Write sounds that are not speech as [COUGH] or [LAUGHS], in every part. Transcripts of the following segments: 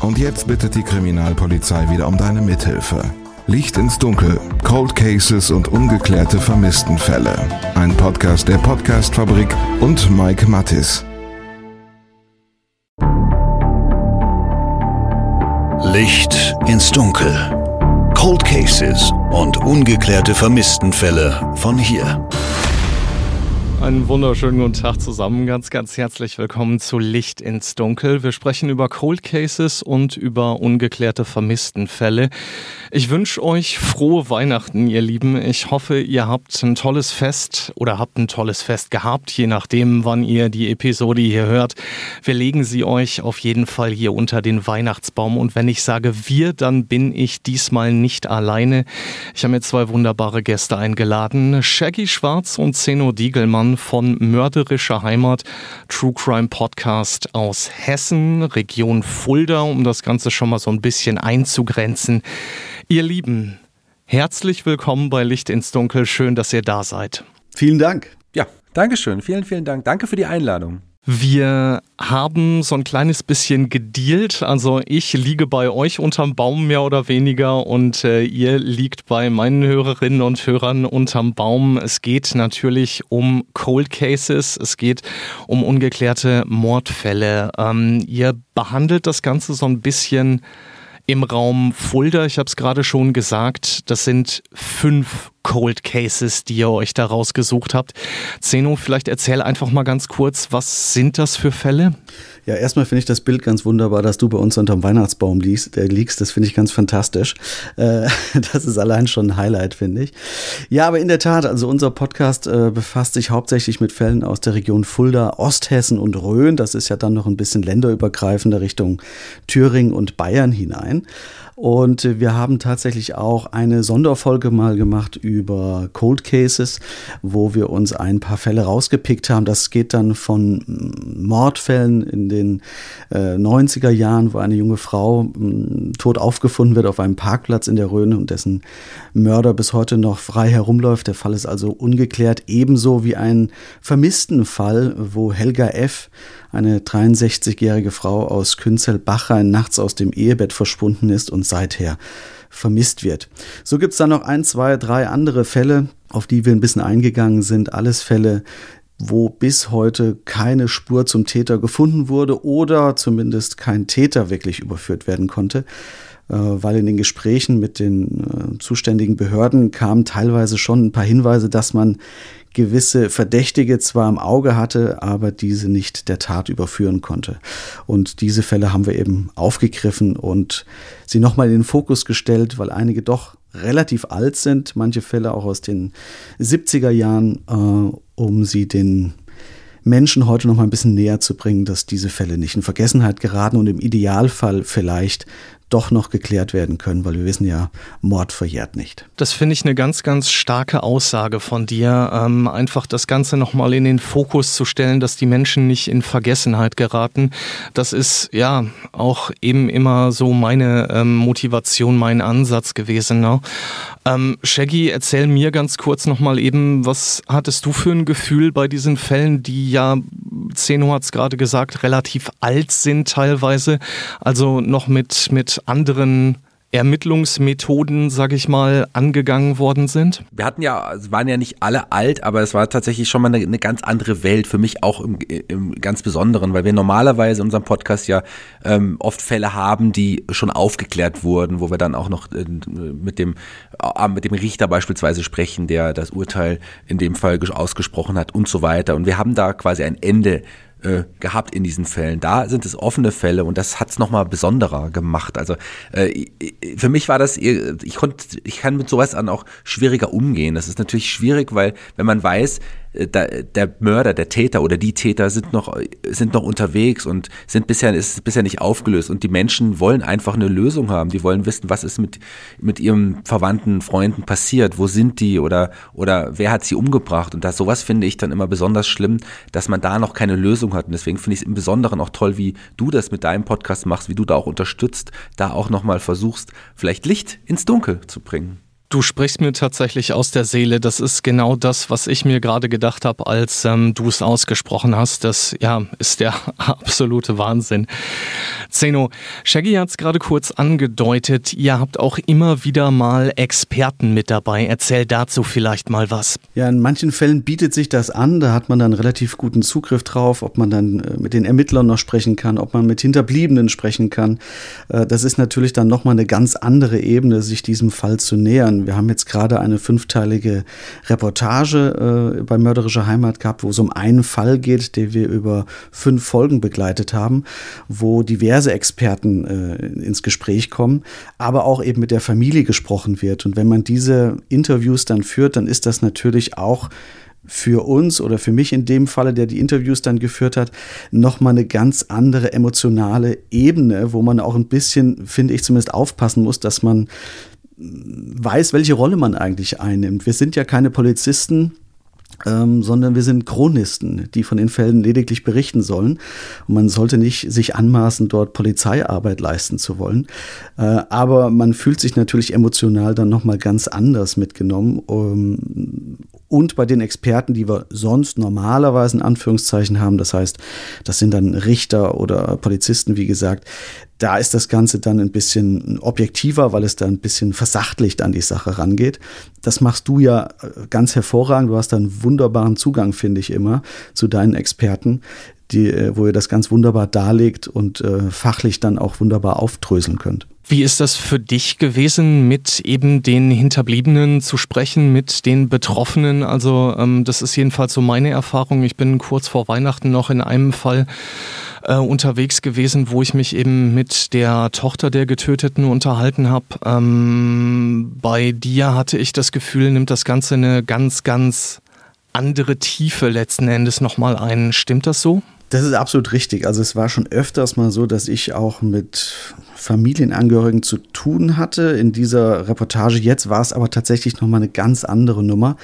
Und jetzt bittet die Kriminalpolizei wieder um deine Mithilfe. Licht ins Dunkel, Cold Cases und ungeklärte Vermisstenfälle. Ein Podcast der Podcastfabrik und Mike Mattis. Licht ins Dunkel. Cold Cases und ungeklärte Vermisstenfälle von hier. Einen wunderschönen guten Tag zusammen. Ganz, ganz herzlich willkommen zu Licht ins Dunkel. Wir sprechen über Cold Cases und über ungeklärte Vermisstenfälle. Ich wünsche euch frohe Weihnachten, ihr Lieben. Ich hoffe, ihr habt ein tolles Fest oder habt ein tolles Fest gehabt, je nachdem, wann ihr die Episode hier hört. Wir legen sie euch auf jeden Fall hier unter den Weihnachtsbaum. Und wenn ich sage wir, dann bin ich diesmal nicht alleine. Ich habe mir zwei wunderbare Gäste eingeladen. Shaggy Schwarz und Zeno Diegelmann von Mörderischer Heimat, True Crime Podcast aus Hessen, Region Fulda, um das Ganze schon mal so ein bisschen einzugrenzen. Ihr Lieben, herzlich willkommen bei Licht ins Dunkel. Schön, dass ihr da seid. Vielen Dank. Ja, Dankeschön. Vielen, vielen Dank. Danke für die Einladung. Wir haben so ein kleines bisschen gedealt. Also ich liege bei euch unterm Baum mehr oder weniger und äh, ihr liegt bei meinen Hörerinnen und Hörern unterm Baum. Es geht natürlich um Cold Cases, es geht um ungeklärte Mordfälle. Ähm, ihr behandelt das Ganze so ein bisschen im Raum Fulda. Ich habe es gerade schon gesagt, das sind fünf Cold Cases, die ihr euch da rausgesucht habt. Zeno, vielleicht erzähl einfach mal ganz kurz, was sind das für Fälle? Ja, erstmal finde ich das Bild ganz wunderbar, dass du bei uns unterm Weihnachtsbaum liegst. Äh, liegst. Das finde ich ganz fantastisch. Äh, [LAUGHS] das ist allein schon ein Highlight, finde ich. Ja, aber in der Tat, also unser Podcast äh, befasst sich hauptsächlich mit Fällen aus der Region Fulda, Osthessen und Rhön. Das ist ja dann noch ein bisschen länderübergreifender Richtung Thüringen und Bayern hinein. Und wir haben tatsächlich auch eine Sonderfolge mal gemacht über Cold Cases, wo wir uns ein paar Fälle rausgepickt haben. Das geht dann von Mordfällen in den äh, 90er Jahren, wo eine junge Frau mh, tot aufgefunden wird auf einem Parkplatz in der Rhöne und dessen Mörder bis heute noch frei herumläuft. Der Fall ist also ungeklärt, ebenso wie ein vermissten Fall, wo Helga F eine 63-jährige Frau aus Künzel-Bachrhein nachts aus dem Ehebett verschwunden ist und seither vermisst wird. So gibt's dann noch ein, zwei, drei andere Fälle, auf die wir ein bisschen eingegangen sind. Alles Fälle, wo bis heute keine Spur zum Täter gefunden wurde oder zumindest kein Täter wirklich überführt werden konnte weil in den Gesprächen mit den zuständigen Behörden kamen teilweise schon ein paar Hinweise, dass man gewisse Verdächtige zwar im Auge hatte, aber diese nicht der Tat überführen konnte. Und diese Fälle haben wir eben aufgegriffen und sie nochmal in den Fokus gestellt, weil einige doch relativ alt sind, manche Fälle auch aus den 70er Jahren, äh, um sie den Menschen heute noch mal ein bisschen näher zu bringen, dass diese Fälle nicht in Vergessenheit geraten und im Idealfall vielleicht doch noch geklärt werden können, weil wir wissen ja, Mord verjährt nicht. Das finde ich eine ganz, ganz starke Aussage von dir, ähm, einfach das Ganze nochmal in den Fokus zu stellen, dass die Menschen nicht in Vergessenheit geraten. Das ist ja auch eben immer so meine ähm, Motivation, mein Ansatz gewesen. Ne? Ähm, Shaggy, erzähl mir ganz kurz nochmal eben, was hattest du für ein Gefühl bei diesen Fällen, die ja, Zeno hat es gerade gesagt, relativ alt sind teilweise, also noch mit, mit anderen Ermittlungsmethoden, sag ich mal, angegangen worden sind? Wir hatten ja, es waren ja nicht alle alt, aber es war tatsächlich schon mal eine, eine ganz andere Welt, für mich auch im, im, ganz Besonderen, weil wir normalerweise in unserem Podcast ja ähm, oft Fälle haben, die schon aufgeklärt wurden, wo wir dann auch noch äh, mit, dem, äh, mit dem Richter beispielsweise sprechen, der das Urteil in dem Fall ausgesprochen hat und so weiter. Und wir haben da quasi ein Ende äh, gehabt in diesen Fällen. Da sind es offene Fälle und das hat es nochmal besonderer gemacht. Also äh, für mich war das, ich konnte, ich kann mit sowas dann auch schwieriger umgehen. Das ist natürlich schwierig, weil wenn man weiß, äh, der Mörder, der Täter oder die Täter sind noch, sind noch unterwegs und sind bisher, ist bisher nicht aufgelöst. Und die Menschen wollen einfach eine Lösung haben. Die wollen wissen, was ist mit, mit ihrem Verwandten, Freunden passiert? Wo sind die? Oder, oder wer hat sie umgebracht? Und das, sowas finde ich dann immer besonders schlimm, dass man da noch keine Lösung hat. Und deswegen finde ich es im Besonderen auch toll, wie du das mit deinem Podcast machst, wie du da auch unterstützt, da auch nochmal versuchst, vielleicht Licht ins Dunkel zu bringen. Du sprichst mir tatsächlich aus der Seele. Das ist genau das, was ich mir gerade gedacht habe, als ähm, du es ausgesprochen hast. Das ja ist der [LAUGHS] absolute Wahnsinn. Zeno, Shaggy hat es gerade kurz angedeutet, ihr habt auch immer wieder mal Experten mit dabei. Erzähl dazu vielleicht mal was. Ja, in manchen Fällen bietet sich das an, da hat man dann relativ guten Zugriff drauf, ob man dann äh, mit den Ermittlern noch sprechen kann, ob man mit Hinterbliebenen sprechen kann. Äh, das ist natürlich dann nochmal eine ganz andere Ebene, sich diesem Fall zu nähern. Wir haben jetzt gerade eine fünfteilige Reportage äh, bei Mörderische Heimat gehabt, wo es um einen Fall geht, den wir über fünf Folgen begleitet haben, wo diverse Experten äh, ins Gespräch kommen, aber auch eben mit der Familie gesprochen wird. Und wenn man diese Interviews dann führt, dann ist das natürlich auch für uns oder für mich in dem Falle, der die Interviews dann geführt hat, nochmal eine ganz andere emotionale Ebene, wo man auch ein bisschen, finde ich zumindest, aufpassen muss, dass man weiß, welche Rolle man eigentlich einnimmt. Wir sind ja keine Polizisten, ähm, sondern wir sind Chronisten, die von den Fällen lediglich berichten sollen. Und man sollte nicht sich anmaßen, dort Polizeiarbeit leisten zu wollen. Äh, aber man fühlt sich natürlich emotional dann nochmal ganz anders mitgenommen. Um, und bei den Experten, die wir sonst normalerweise in Anführungszeichen haben, das heißt, das sind dann Richter oder Polizisten, wie gesagt, da ist das Ganze dann ein bisschen objektiver, weil es da ein bisschen versachtlicht an die Sache rangeht. Das machst du ja äh, ganz hervorragend. Du hast da einen wunderbaren Zugang, finde ich immer, zu deinen Experten, die, äh, wo ihr das ganz wunderbar darlegt und äh, fachlich dann auch wunderbar aufdröseln könnt. Wie ist das für dich gewesen, mit eben den Hinterbliebenen zu sprechen, mit den Betroffenen? Also ähm, das ist jedenfalls so meine Erfahrung. Ich bin kurz vor Weihnachten noch in einem Fall äh, unterwegs gewesen, wo ich mich eben mit der Tochter der Getöteten unterhalten habe. Ähm, bei dir hatte ich das Gefühl, nimmt das Ganze eine ganz, ganz andere Tiefe letzten Endes nochmal ein. Stimmt das so? Das ist absolut richtig. Also es war schon öfters mal so, dass ich auch mit Familienangehörigen zu tun hatte. In dieser Reportage jetzt war es aber tatsächlich nochmal eine ganz andere Nummer,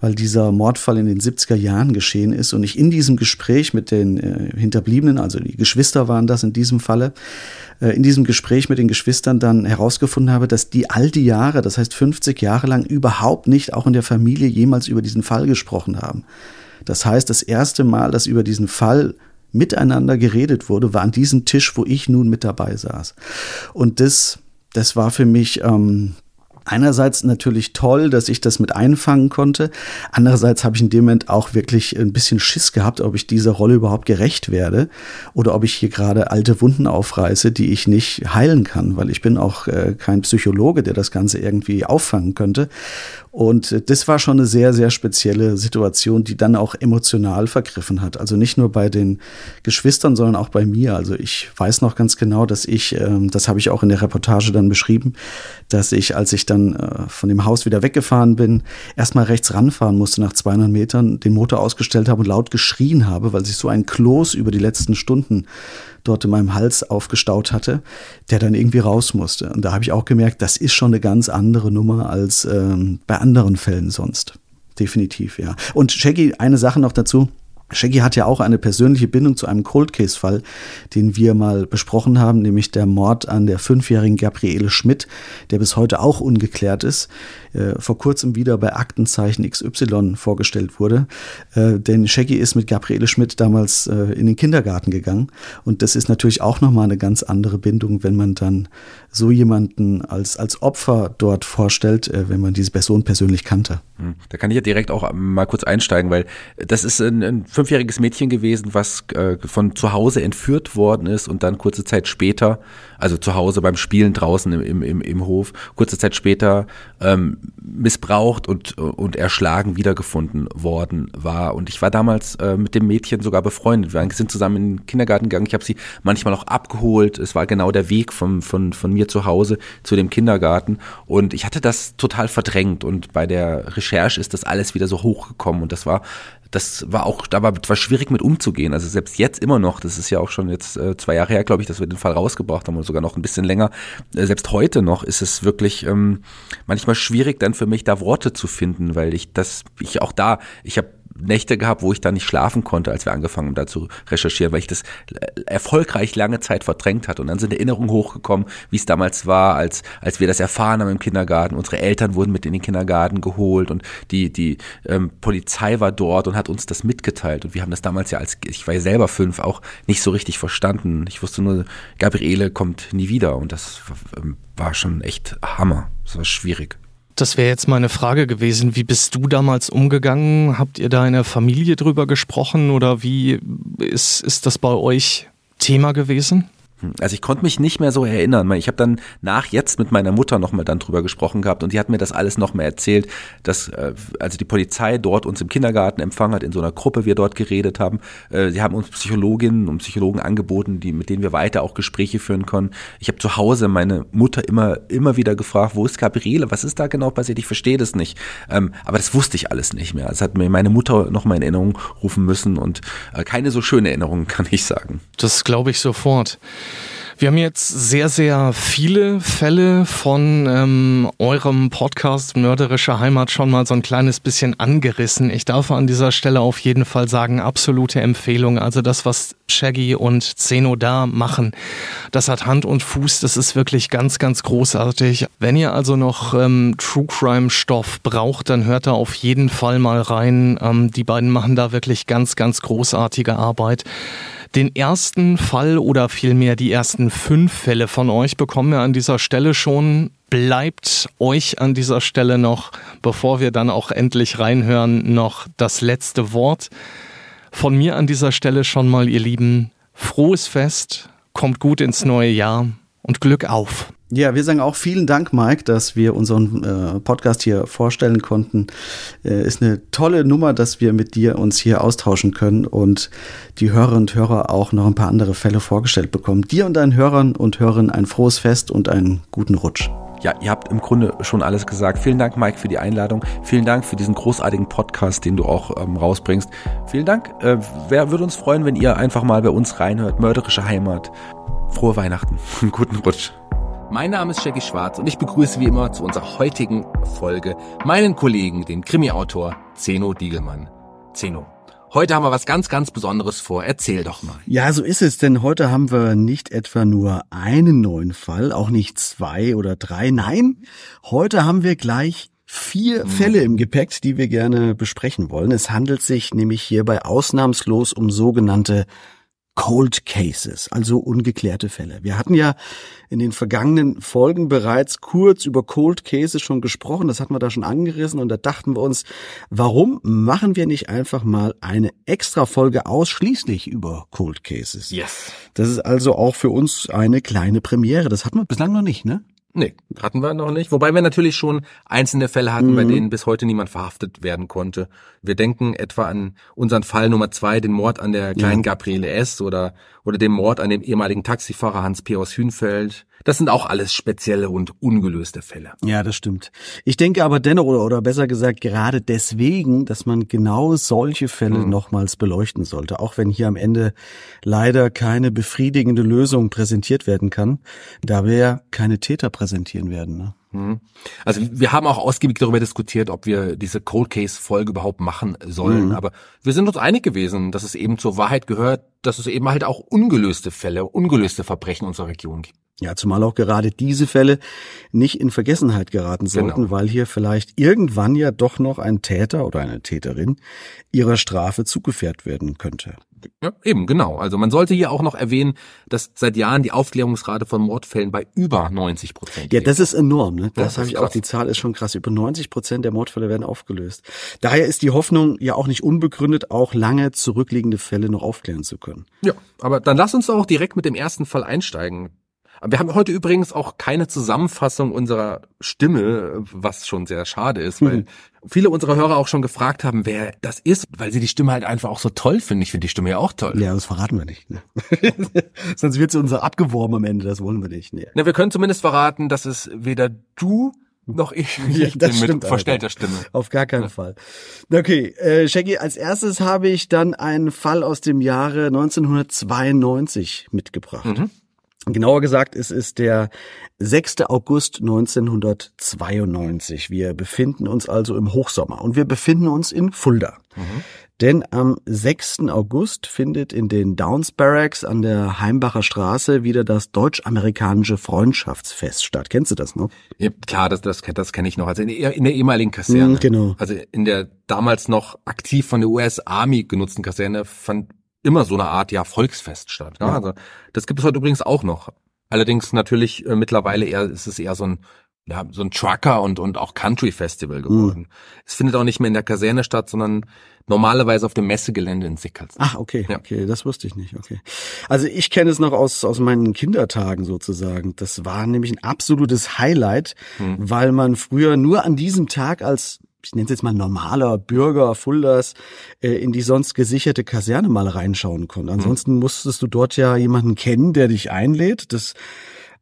weil dieser Mordfall in den 70er Jahren geschehen ist und ich in diesem Gespräch mit den äh, Hinterbliebenen, also die Geschwister waren das in diesem Falle, äh, in diesem Gespräch mit den Geschwistern dann herausgefunden habe, dass die all die Jahre, das heißt 50 Jahre lang, überhaupt nicht auch in der Familie jemals über diesen Fall gesprochen haben. Das heißt, das erste Mal, dass über diesen Fall miteinander geredet wurde, war an diesem Tisch, wo ich nun mit dabei saß. Und das, das war für mich ähm, einerseits natürlich toll, dass ich das mit einfangen konnte. Andererseits habe ich in dem Moment auch wirklich ein bisschen Schiss gehabt, ob ich dieser Rolle überhaupt gerecht werde oder ob ich hier gerade alte Wunden aufreiße, die ich nicht heilen kann, weil ich bin auch äh, kein Psychologe, der das Ganze irgendwie auffangen könnte. Und das war schon eine sehr, sehr spezielle Situation, die dann auch emotional vergriffen hat. Also nicht nur bei den Geschwistern, sondern auch bei mir. Also ich weiß noch ganz genau, dass ich, ähm, das habe ich auch in der Reportage dann beschrieben, dass ich, als ich dann äh, von dem Haus wieder weggefahren bin, erstmal rechts ranfahren musste nach 200 Metern, den Motor ausgestellt habe und laut geschrien habe, weil sich so ein Kloß über die letzten Stunden dort in meinem Hals aufgestaut hatte, der dann irgendwie raus musste. Und da habe ich auch gemerkt, das ist schon eine ganz andere Nummer als ähm, bei anderen Fällen sonst. Definitiv, ja. Und Shaggy, eine Sache noch dazu. Shaggy hat ja auch eine persönliche Bindung zu einem Cold Case Fall, den wir mal besprochen haben, nämlich der Mord an der fünfjährigen Gabriele Schmidt, der bis heute auch ungeklärt ist, äh, vor kurzem wieder bei Aktenzeichen XY vorgestellt wurde. Äh, denn Shaggy ist mit Gabriele Schmidt damals äh, in den Kindergarten gegangen und das ist natürlich auch nochmal eine ganz andere Bindung, wenn man dann so jemanden als, als Opfer dort vorstellt, äh, wenn man diese Person persönlich kannte. Hm. Da kann ich ja direkt auch mal kurz einsteigen, weil das ist ein, ein fünfjähriges Mädchen gewesen, was äh, von zu Hause entführt worden ist und dann kurze Zeit später, also zu Hause beim Spielen draußen im, im, im Hof, kurze Zeit später ähm, missbraucht und, und erschlagen wiedergefunden worden war. Und ich war damals äh, mit dem Mädchen sogar befreundet. Wir sind zusammen in den Kindergarten gegangen. Ich habe sie manchmal auch abgeholt. Es war genau der Weg vom, von, von mir zu Hause zu dem Kindergarten. Und ich hatte das total verdrängt. Und bei der Recherche ist das alles wieder so hochgekommen. Und das war das war auch, da war, war schwierig mit umzugehen. Also selbst jetzt immer noch, das ist ja auch schon jetzt äh, zwei Jahre her, glaube ich, dass wir den Fall rausgebracht haben oder sogar noch ein bisschen länger. Äh, selbst heute noch ist es wirklich ähm, manchmal schwierig, dann für mich da Worte zu finden, weil ich das, ich auch da, ich habe Nächte gehabt, wo ich da nicht schlafen konnte, als wir angefangen haben, da zu recherchieren, weil ich das erfolgreich lange Zeit verdrängt hatte. Und dann sind Erinnerungen hochgekommen, wie es damals war, als, als wir das erfahren haben im Kindergarten. Unsere Eltern wurden mit in den Kindergarten geholt und die, die ähm, Polizei war dort und hat uns das mitgeteilt. Und wir haben das damals ja als, ich war ja selber fünf, auch nicht so richtig verstanden. Ich wusste nur, Gabriele kommt nie wieder. Und das ähm, war schon echt Hammer. Das war schwierig. Das wäre jetzt meine Frage gewesen. Wie bist du damals umgegangen? Habt ihr da in der Familie drüber gesprochen oder wie ist, ist das bei euch Thema gewesen? Also ich konnte mich nicht mehr so erinnern. Ich habe dann nach jetzt mit meiner Mutter nochmal dann drüber gesprochen gehabt und die hat mir das alles nochmal erzählt, dass äh, also die Polizei dort uns im Kindergarten empfangen hat, in so einer Gruppe wir dort geredet haben. Äh, sie haben uns Psychologinnen und Psychologen angeboten, die, mit denen wir weiter auch Gespräche führen können. Ich habe zu Hause meine Mutter immer, immer wieder gefragt, wo ist Gabriele? Was ist da genau passiert? Ich verstehe das nicht. Ähm, aber das wusste ich alles nicht mehr. Das hat mir meine Mutter nochmal in Erinnerung rufen müssen und äh, keine so schöne Erinnerung, [LAUGHS] kann ich sagen. Das glaube ich sofort. Wir haben jetzt sehr, sehr viele Fälle von ähm, eurem Podcast Mörderische Heimat schon mal so ein kleines bisschen angerissen. Ich darf an dieser Stelle auf jeden Fall sagen, absolute Empfehlung. Also das, was Shaggy und Zeno da machen, das hat Hand und Fuß. Das ist wirklich ganz, ganz großartig. Wenn ihr also noch ähm, True Crime Stoff braucht, dann hört da auf jeden Fall mal rein. Ähm, die beiden machen da wirklich ganz, ganz großartige Arbeit. Den ersten Fall oder vielmehr die ersten fünf Fälle von euch bekommen wir an dieser Stelle schon. Bleibt euch an dieser Stelle noch, bevor wir dann auch endlich reinhören, noch das letzte Wort. Von mir an dieser Stelle schon mal, ihr Lieben, frohes Fest, kommt gut ins neue Jahr und Glück auf. Ja, wir sagen auch vielen Dank, Mike, dass wir unseren äh, Podcast hier vorstellen konnten. Äh, ist eine tolle Nummer, dass wir mit dir uns hier austauschen können und die Hörerinnen und Hörer auch noch ein paar andere Fälle vorgestellt bekommen. Dir und deinen Hörern und Hörerinnen ein frohes Fest und einen guten Rutsch. Ja, ihr habt im Grunde schon alles gesagt. Vielen Dank, Mike, für die Einladung. Vielen Dank für diesen großartigen Podcast, den du auch ähm, rausbringst. Vielen Dank. Äh, wer würde uns freuen, wenn ihr einfach mal bei uns reinhört? Mörderische Heimat. Frohe Weihnachten. [LAUGHS] Guten Rutsch. Mein Name ist Jackie Schwarz und ich begrüße wie immer zu unserer heutigen Folge meinen Kollegen, den Krimi-Autor Zeno Diegelmann. Zeno, heute haben wir was ganz, ganz Besonderes vor. Erzähl doch mal. Ja, so ist es, denn heute haben wir nicht etwa nur einen neuen Fall, auch nicht zwei oder drei. Nein, heute haben wir gleich vier hm. Fälle im Gepäck, die wir gerne besprechen wollen. Es handelt sich nämlich hierbei ausnahmslos um sogenannte Cold Cases, also ungeklärte Fälle. Wir hatten ja in den vergangenen Folgen bereits kurz über Cold Cases schon gesprochen, das hatten wir da schon angerissen und da dachten wir uns, warum machen wir nicht einfach mal eine extra Folge ausschließlich über Cold Cases? Yes. Das ist also auch für uns eine kleine Premiere. Das hatten wir bislang noch nicht, ne? Nee, hatten wir noch nicht. Wobei wir natürlich schon einzelne Fälle hatten, mhm. bei denen bis heute niemand verhaftet werden konnte. Wir denken etwa an unseren Fall Nummer zwei, den Mord an der kleinen ja. Gabriele S. oder, oder den Mord an dem ehemaligen Taxifahrer Hans P. aus Hünfeld. Das sind auch alles spezielle und ungelöste Fälle. Ja, das stimmt. Ich denke aber dennoch, oder, oder besser gesagt gerade deswegen, dass man genau solche Fälle mhm. nochmals beleuchten sollte. Auch wenn hier am Ende leider keine befriedigende Lösung präsentiert werden kann, da wir ja keine Täter präsentieren werden. Ne? Mhm. Also wir haben auch ausgiebig darüber diskutiert, ob wir diese Cold Case Folge überhaupt machen sollen. Mhm. Aber wir sind uns einig gewesen, dass es eben zur Wahrheit gehört, dass es eben halt auch ungelöste Fälle, ungelöste Verbrechen unserer Region gibt. Ja, zumal auch gerade diese Fälle nicht in Vergessenheit geraten sollten, genau. weil hier vielleicht irgendwann ja doch noch ein Täter oder eine Täterin ihrer Strafe zugefährt werden könnte. Ja, eben, genau. Also man sollte hier auch noch erwähnen, dass seit Jahren die Aufklärungsrate von Mordfällen bei über 90 Prozent Ja, das ist enorm. Ne? Das ja, habe ich auch, die Zahl ist schon krass. Über 90 Prozent der Mordfälle werden aufgelöst. Daher ist die Hoffnung ja auch nicht unbegründet, auch lange zurückliegende Fälle noch aufklären zu können. Ja, aber dann lass uns doch auch direkt mit dem ersten Fall einsteigen. Wir haben heute übrigens auch keine Zusammenfassung unserer Stimme, was schon sehr schade ist, weil mhm. viele unserer Hörer auch schon gefragt haben, wer das ist, weil sie die Stimme halt einfach auch so toll finden. Ich finde die Stimme ja auch toll. Ja, das verraten wir nicht. Ne? [LAUGHS] Sonst wird sie unser abgeworben am Ende, das wollen wir nicht. Nee. Na, wir können zumindest verraten, dass es weder du noch ich, [LAUGHS] ja, das bin mit verstellter Stimme. Auf gar keinen ja. Fall. Okay, äh, Shaggy, als erstes habe ich dann einen Fall aus dem Jahre 1992 mitgebracht. Mhm. Genauer gesagt, es ist der 6. August 1992. Wir befinden uns also im Hochsommer und wir befinden uns in Fulda. Mhm. Denn am 6. August findet in den Downs Barracks an der Heimbacher Straße wieder das deutsch-amerikanische Freundschaftsfest statt. Kennst du das noch? Ja, klar, das, das, das kenne ich noch. Also in, der- in der ehemaligen Kaserne. Mhm, genau. Also in der damals noch aktiv von der US Army genutzten Kaserne fand immer so eine Art ja Volksfest statt. Ne? Ja. Also das gibt es heute übrigens auch noch. Allerdings natürlich äh, mittlerweile eher ist es eher so ein ja, so ein Trucker und und auch Country Festival geworden. Es findet auch nicht mehr in der Kaserne statt, sondern normalerweise auf dem Messegelände in Sickels. Ach, okay, Ja. okay, das wusste ich nicht, okay. Also ich kenne es noch aus, aus meinen Kindertagen sozusagen. Das war nämlich ein absolutes Highlight, Hm. weil man früher nur an diesem Tag als ich nenne es jetzt mal normaler Bürger Fulders äh, in die sonst gesicherte Kaserne mal reinschauen konnte. Ansonsten musstest du dort ja jemanden kennen, der dich einlädt. Das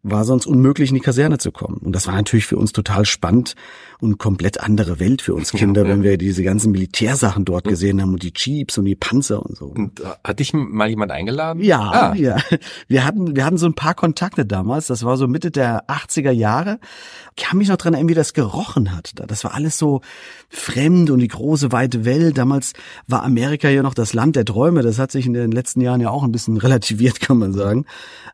war sonst unmöglich, in die Kaserne zu kommen. Und das war natürlich für uns total spannend und komplett andere Welt für uns Kinder, Ja. wenn wir diese ganzen Militärsachen dort gesehen haben und die Jeeps und die Panzer und so. Und äh, hat dich mal jemand eingeladen? Ja, Ah, ja. Wir hatten, wir hatten so ein paar Kontakte damals. Das war so Mitte der 80er Jahre. Ich kann mich noch dran erinnern, wie das gerochen hat. da. Das war alles so fremd und die große weite Welt. Damals war Amerika ja noch das Land der Träume. Das hat sich in den letzten Jahren ja auch ein bisschen [LAUGHS] relativiert, kann man sagen.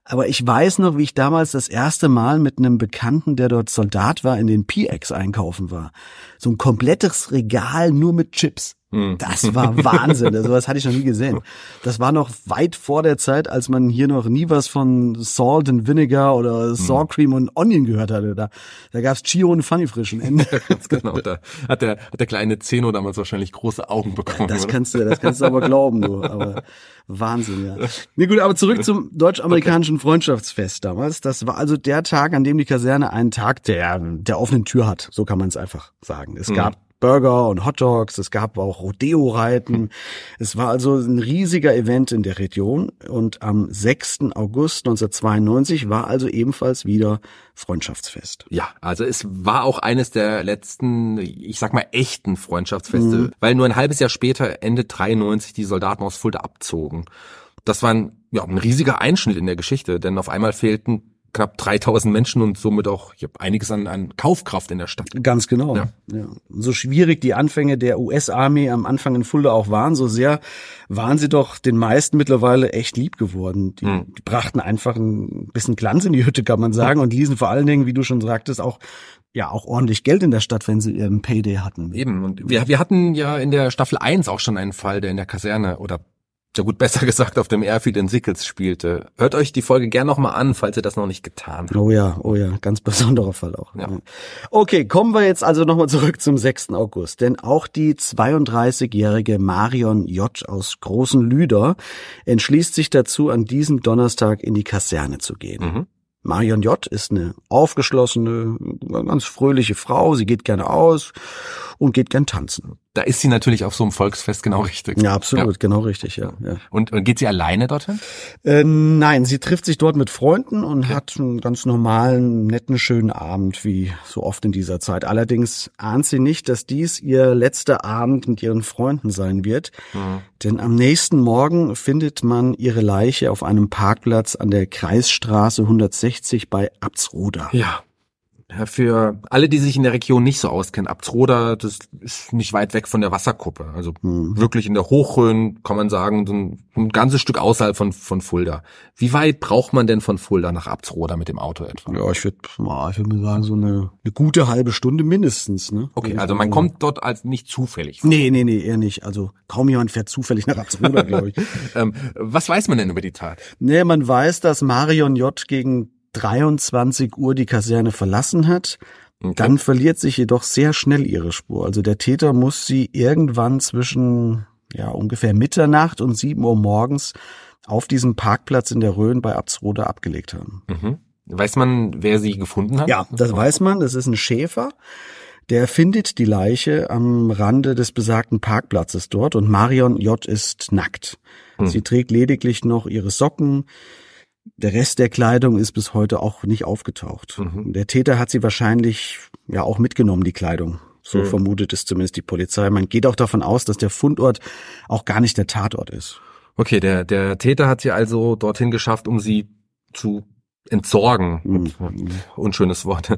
Aber ich weiß noch, wie ich damals das erste Mal mit einem Bekannten, der dort Soldat war, in den PX einkaufen war. So ein komplettes Regal nur mit Chips. Hm. Das war Wahnsinn. Das, sowas hatte ich noch nie gesehen. Das war noch weit vor der Zeit, als man hier noch nie was von Salt and Vinegar oder Sour Cream und Onion gehört hatte. Da, da gab's Chio und Funny Frisch am [LAUGHS] Ende. Ganz genau. Da hat der, hat der kleine Zeno damals wahrscheinlich große Augen bekommen. Das oder? kannst du, das kannst du aber glauben, du. Aber Wahnsinn, ja. Nee, gut, aber zurück zum deutsch-amerikanischen Freundschaftsfest damals. Das war also der Tag, an dem die Kaserne einen Tag der, der offenen Tür hat. So kann man es einfach sagen. Es gab Burger und Hotdogs, es gab auch Rodeo-Reiten. Es war also ein riesiger Event in der Region und am 6. August 1992 war also ebenfalls wieder Freundschaftsfest. Ja, also es war auch eines der letzten, ich sag mal, echten Freundschaftsfeste, Mhm. weil nur ein halbes Jahr später, Ende 93, die Soldaten aus Fulda abzogen. Das war ein, ja, ein riesiger Einschnitt in der Geschichte, denn auf einmal fehlten knapp 3000 Menschen und somit auch ich hab einiges an, an Kaufkraft in der Stadt. Ganz genau. Ja. Ja. So schwierig die Anfänge der US-Armee am Anfang in Fulda auch waren, so sehr waren sie doch den meisten mittlerweile echt lieb geworden. Die, Hm. die brachten einfach ein bisschen Glanz in die Hütte, kann man sagen, und ließen vor allen Dingen, wie du schon sagtest, auch ja auch ordentlich Geld in der Stadt, wenn sie ihren Payday hatten. Eben, und wir, wir hatten ja in der Staffel 1 auch schon einen Fall, der in der Kaserne oder ja gut, besser [LAUGHS] gesagt, auf dem Airfield in Sickels spielte. Hört euch die Folge gern nochmal an, falls ihr das noch nicht getan habt. Oh ja, oh ja, ganz [LAUGHS] besonderer Fall auch. Ja. Okay, kommen wir jetzt also nochmal zurück zum 6. August. Denn auch die 32-jährige Marion J. aus Großen Lüder entschließt sich dazu, an diesem Donnerstag in die Kaserne zu gehen. Mhm. Marion J. ist eine aufgeschlossene, ganz fröhliche Frau. Sie geht gerne aus und geht gern tanzen. Da ist sie natürlich auf so einem Volksfest genau richtig. Ja, absolut, genau richtig, ja. ja. Und, und geht sie alleine dorthin? Äh, nein, sie trifft sich dort mit Freunden und hat einen ganz normalen, netten, schönen Abend, wie so oft in dieser Zeit. Allerdings ahnt sie nicht, dass dies ihr letzter Abend mit ihren Freunden sein wird. Denn am nächsten Morgen findet man ihre Leiche auf einem Parkplatz an der Kreisstraße 160 bei Abtsroda. Ja. Für alle, die sich in der Region nicht so auskennen, Abtsroda, das ist nicht weit weg von der Wasserkuppe. Also wirklich in der Hochrhön, kann man sagen, so ein, ein ganzes Stück außerhalb von, von Fulda. Wie weit braucht man denn von Fulda nach Abtsroda mit dem Auto etwa? Ja, ich würde ich würd mal sagen, so eine, eine gute halbe Stunde mindestens. Ne? Okay, Würde also mal man kommt dort als nicht zufällig. Nee, nee, nee, eher nicht. Also kaum jemand fährt zufällig nach Abtsroda, glaube ich. [LAUGHS] Ähm, was weiß man denn über die Tat? Nee, man weiß, dass Marion J. gegen 23 Uhr die Kaserne verlassen hat. Dann verliert sich jedoch sehr schnell ihre Spur. Also der Täter muss sie irgendwann zwischen ja ungefähr Mitternacht und 7 Uhr morgens auf diesem Parkplatz in der Rhön bei Abtsroda abgelegt haben. Mhm. Weiß man, wer sie gefunden hat? Ja, das weiß man. Das ist ein Schäfer. Der findet die Leiche am Rande des besagten Parkplatzes dort und Marion J. ist nackt. Sie trägt lediglich noch ihre Socken. Der Rest der Kleidung ist bis heute auch nicht aufgetaucht. Der Täter hat sie wahrscheinlich ja auch mitgenommen, die Kleidung. So vermutet es zumindest die Polizei. Man geht auch davon aus, dass der Fundort auch gar nicht der Tatort ist. Okay, der, der Täter hat sie also dorthin geschafft, um sie zu entsorgen. Mhm. Unschönes Wort.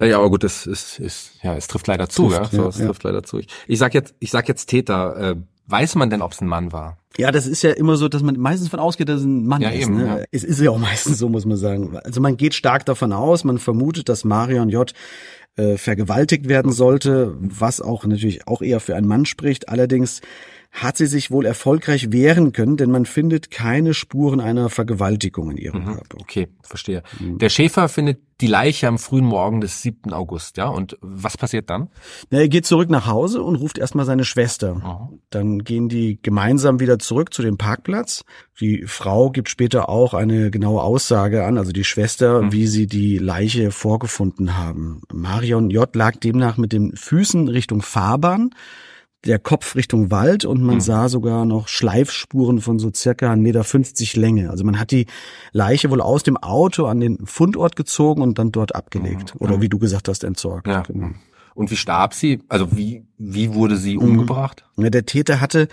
Ja, aber gut, es ist, ist, ja, es trifft leider zu, Trifft, ja. So, es ja. trifft leider zu. Ich, ich sag jetzt, ich sag jetzt Täter, äh, weiß man denn, ob es ein Mann war? Ja, das ist ja immer so, dass man meistens von ausgeht, dass es ein Mann Ja, ist. eben, ne? ja. Es ist ja auch [LAUGHS] meistens so, muss man sagen. Also man geht stark davon aus, man vermutet, dass Marion J. Äh, vergewaltigt werden sollte, was auch natürlich auch eher für einen Mann spricht. Allerdings hat sie sich wohl erfolgreich wehren können, denn man findet keine Spuren einer Vergewaltigung in ihrem Körper. Okay, verstehe. Mhm. Der Schäfer findet die Leiche am frühen Morgen des 7. August, ja? Und was passiert dann? Na, er geht zurück nach Hause und ruft erstmal seine Schwester. Aha. Dann gehen die gemeinsam wieder zurück zu dem Parkplatz. Die Frau gibt später auch eine genaue Aussage an, also die Schwester, wie sie die Leiche vorgefunden haben. Marion J. lag demnach mit den Füßen Richtung Fahrbahn, der Kopf Richtung Wald und man sah sogar noch Schleifspuren von so circa 1,50 Meter Länge. Also man hat die Leiche wohl aus dem Auto an den Fundort gezogen und dann dort abgelegt. Oder wie du gesagt hast, entsorgt. Ja. Genau. Und wie starb sie? Also wie, wie wurde sie Mhm. umgebracht? Ja, der Täter hatte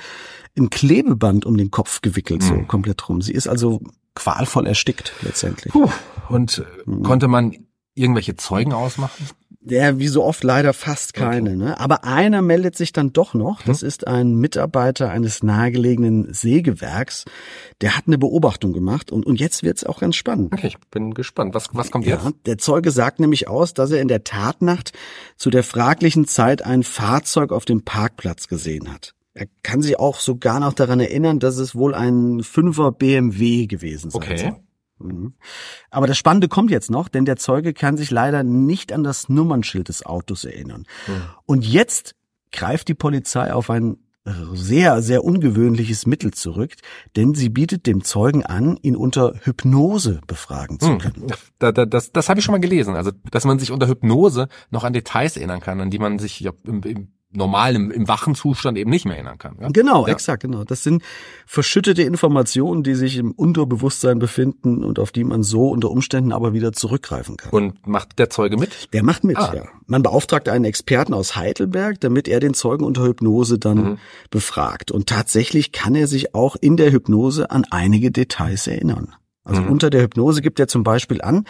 ein Klebeband um den Kopf gewickelt, so komplett rum. Sie ist also qualvoll erstickt letztendlich. Puh. Und äh, Mhm. konnte man irgendwelche Zeugen ausmachen? Ja, wie so oft leider fast keine. Ne? Aber einer meldet sich dann doch noch. Das ist ein Mitarbeiter eines nahegelegenen Sägewerks. Der hat eine Beobachtung gemacht und, und jetzt wird's auch ganz spannend. Okay, ich bin gespannt. Was, was kommt Ja, jetzt? der Zeuge sagt nämlich aus, dass er in der Tatnacht zu der fraglichen Zeit ein Fahrzeug auf dem Parkplatz gesehen hat. Er kann sich auch sogar noch daran erinnern, dass es wohl ein Fünfer BMW gewesen sein Okay. soll. Mhm. Aber das Spannende kommt jetzt noch, denn der Zeuge kann sich leider nicht an das Nummernschild des Autos erinnern. Und jetzt greift die Polizei auf ein sehr, sehr ungewöhnliches Mittel zurück, denn sie bietet dem Zeugen an, ihn unter Hypnose befragen zu Hm. können. [LAUGHS] Da, da, das das habe ich schon mal gelesen. Also, dass man sich unter Hypnose noch an Details erinnern kann, an die man sich ja im, im normalen, im, im wachen Zustand eben nicht mehr erinnern kann. Ja? Genau, Ja. exakt, genau. Das sind verschüttete Informationen, die sich im Unterbewusstsein befinden und auf die man so unter Umständen aber wieder zurückgreifen kann. Und macht der Zeuge mit? Der macht mit, Ah. ja. Man beauftragt einen Experten aus Heidelberg, damit er den Zeugen unter Hypnose dann Mhm. befragt. Und tatsächlich kann er sich auch in der Hypnose an einige Details erinnern. Also Mhm. unter der Hypnose gibt er zum Beispiel an,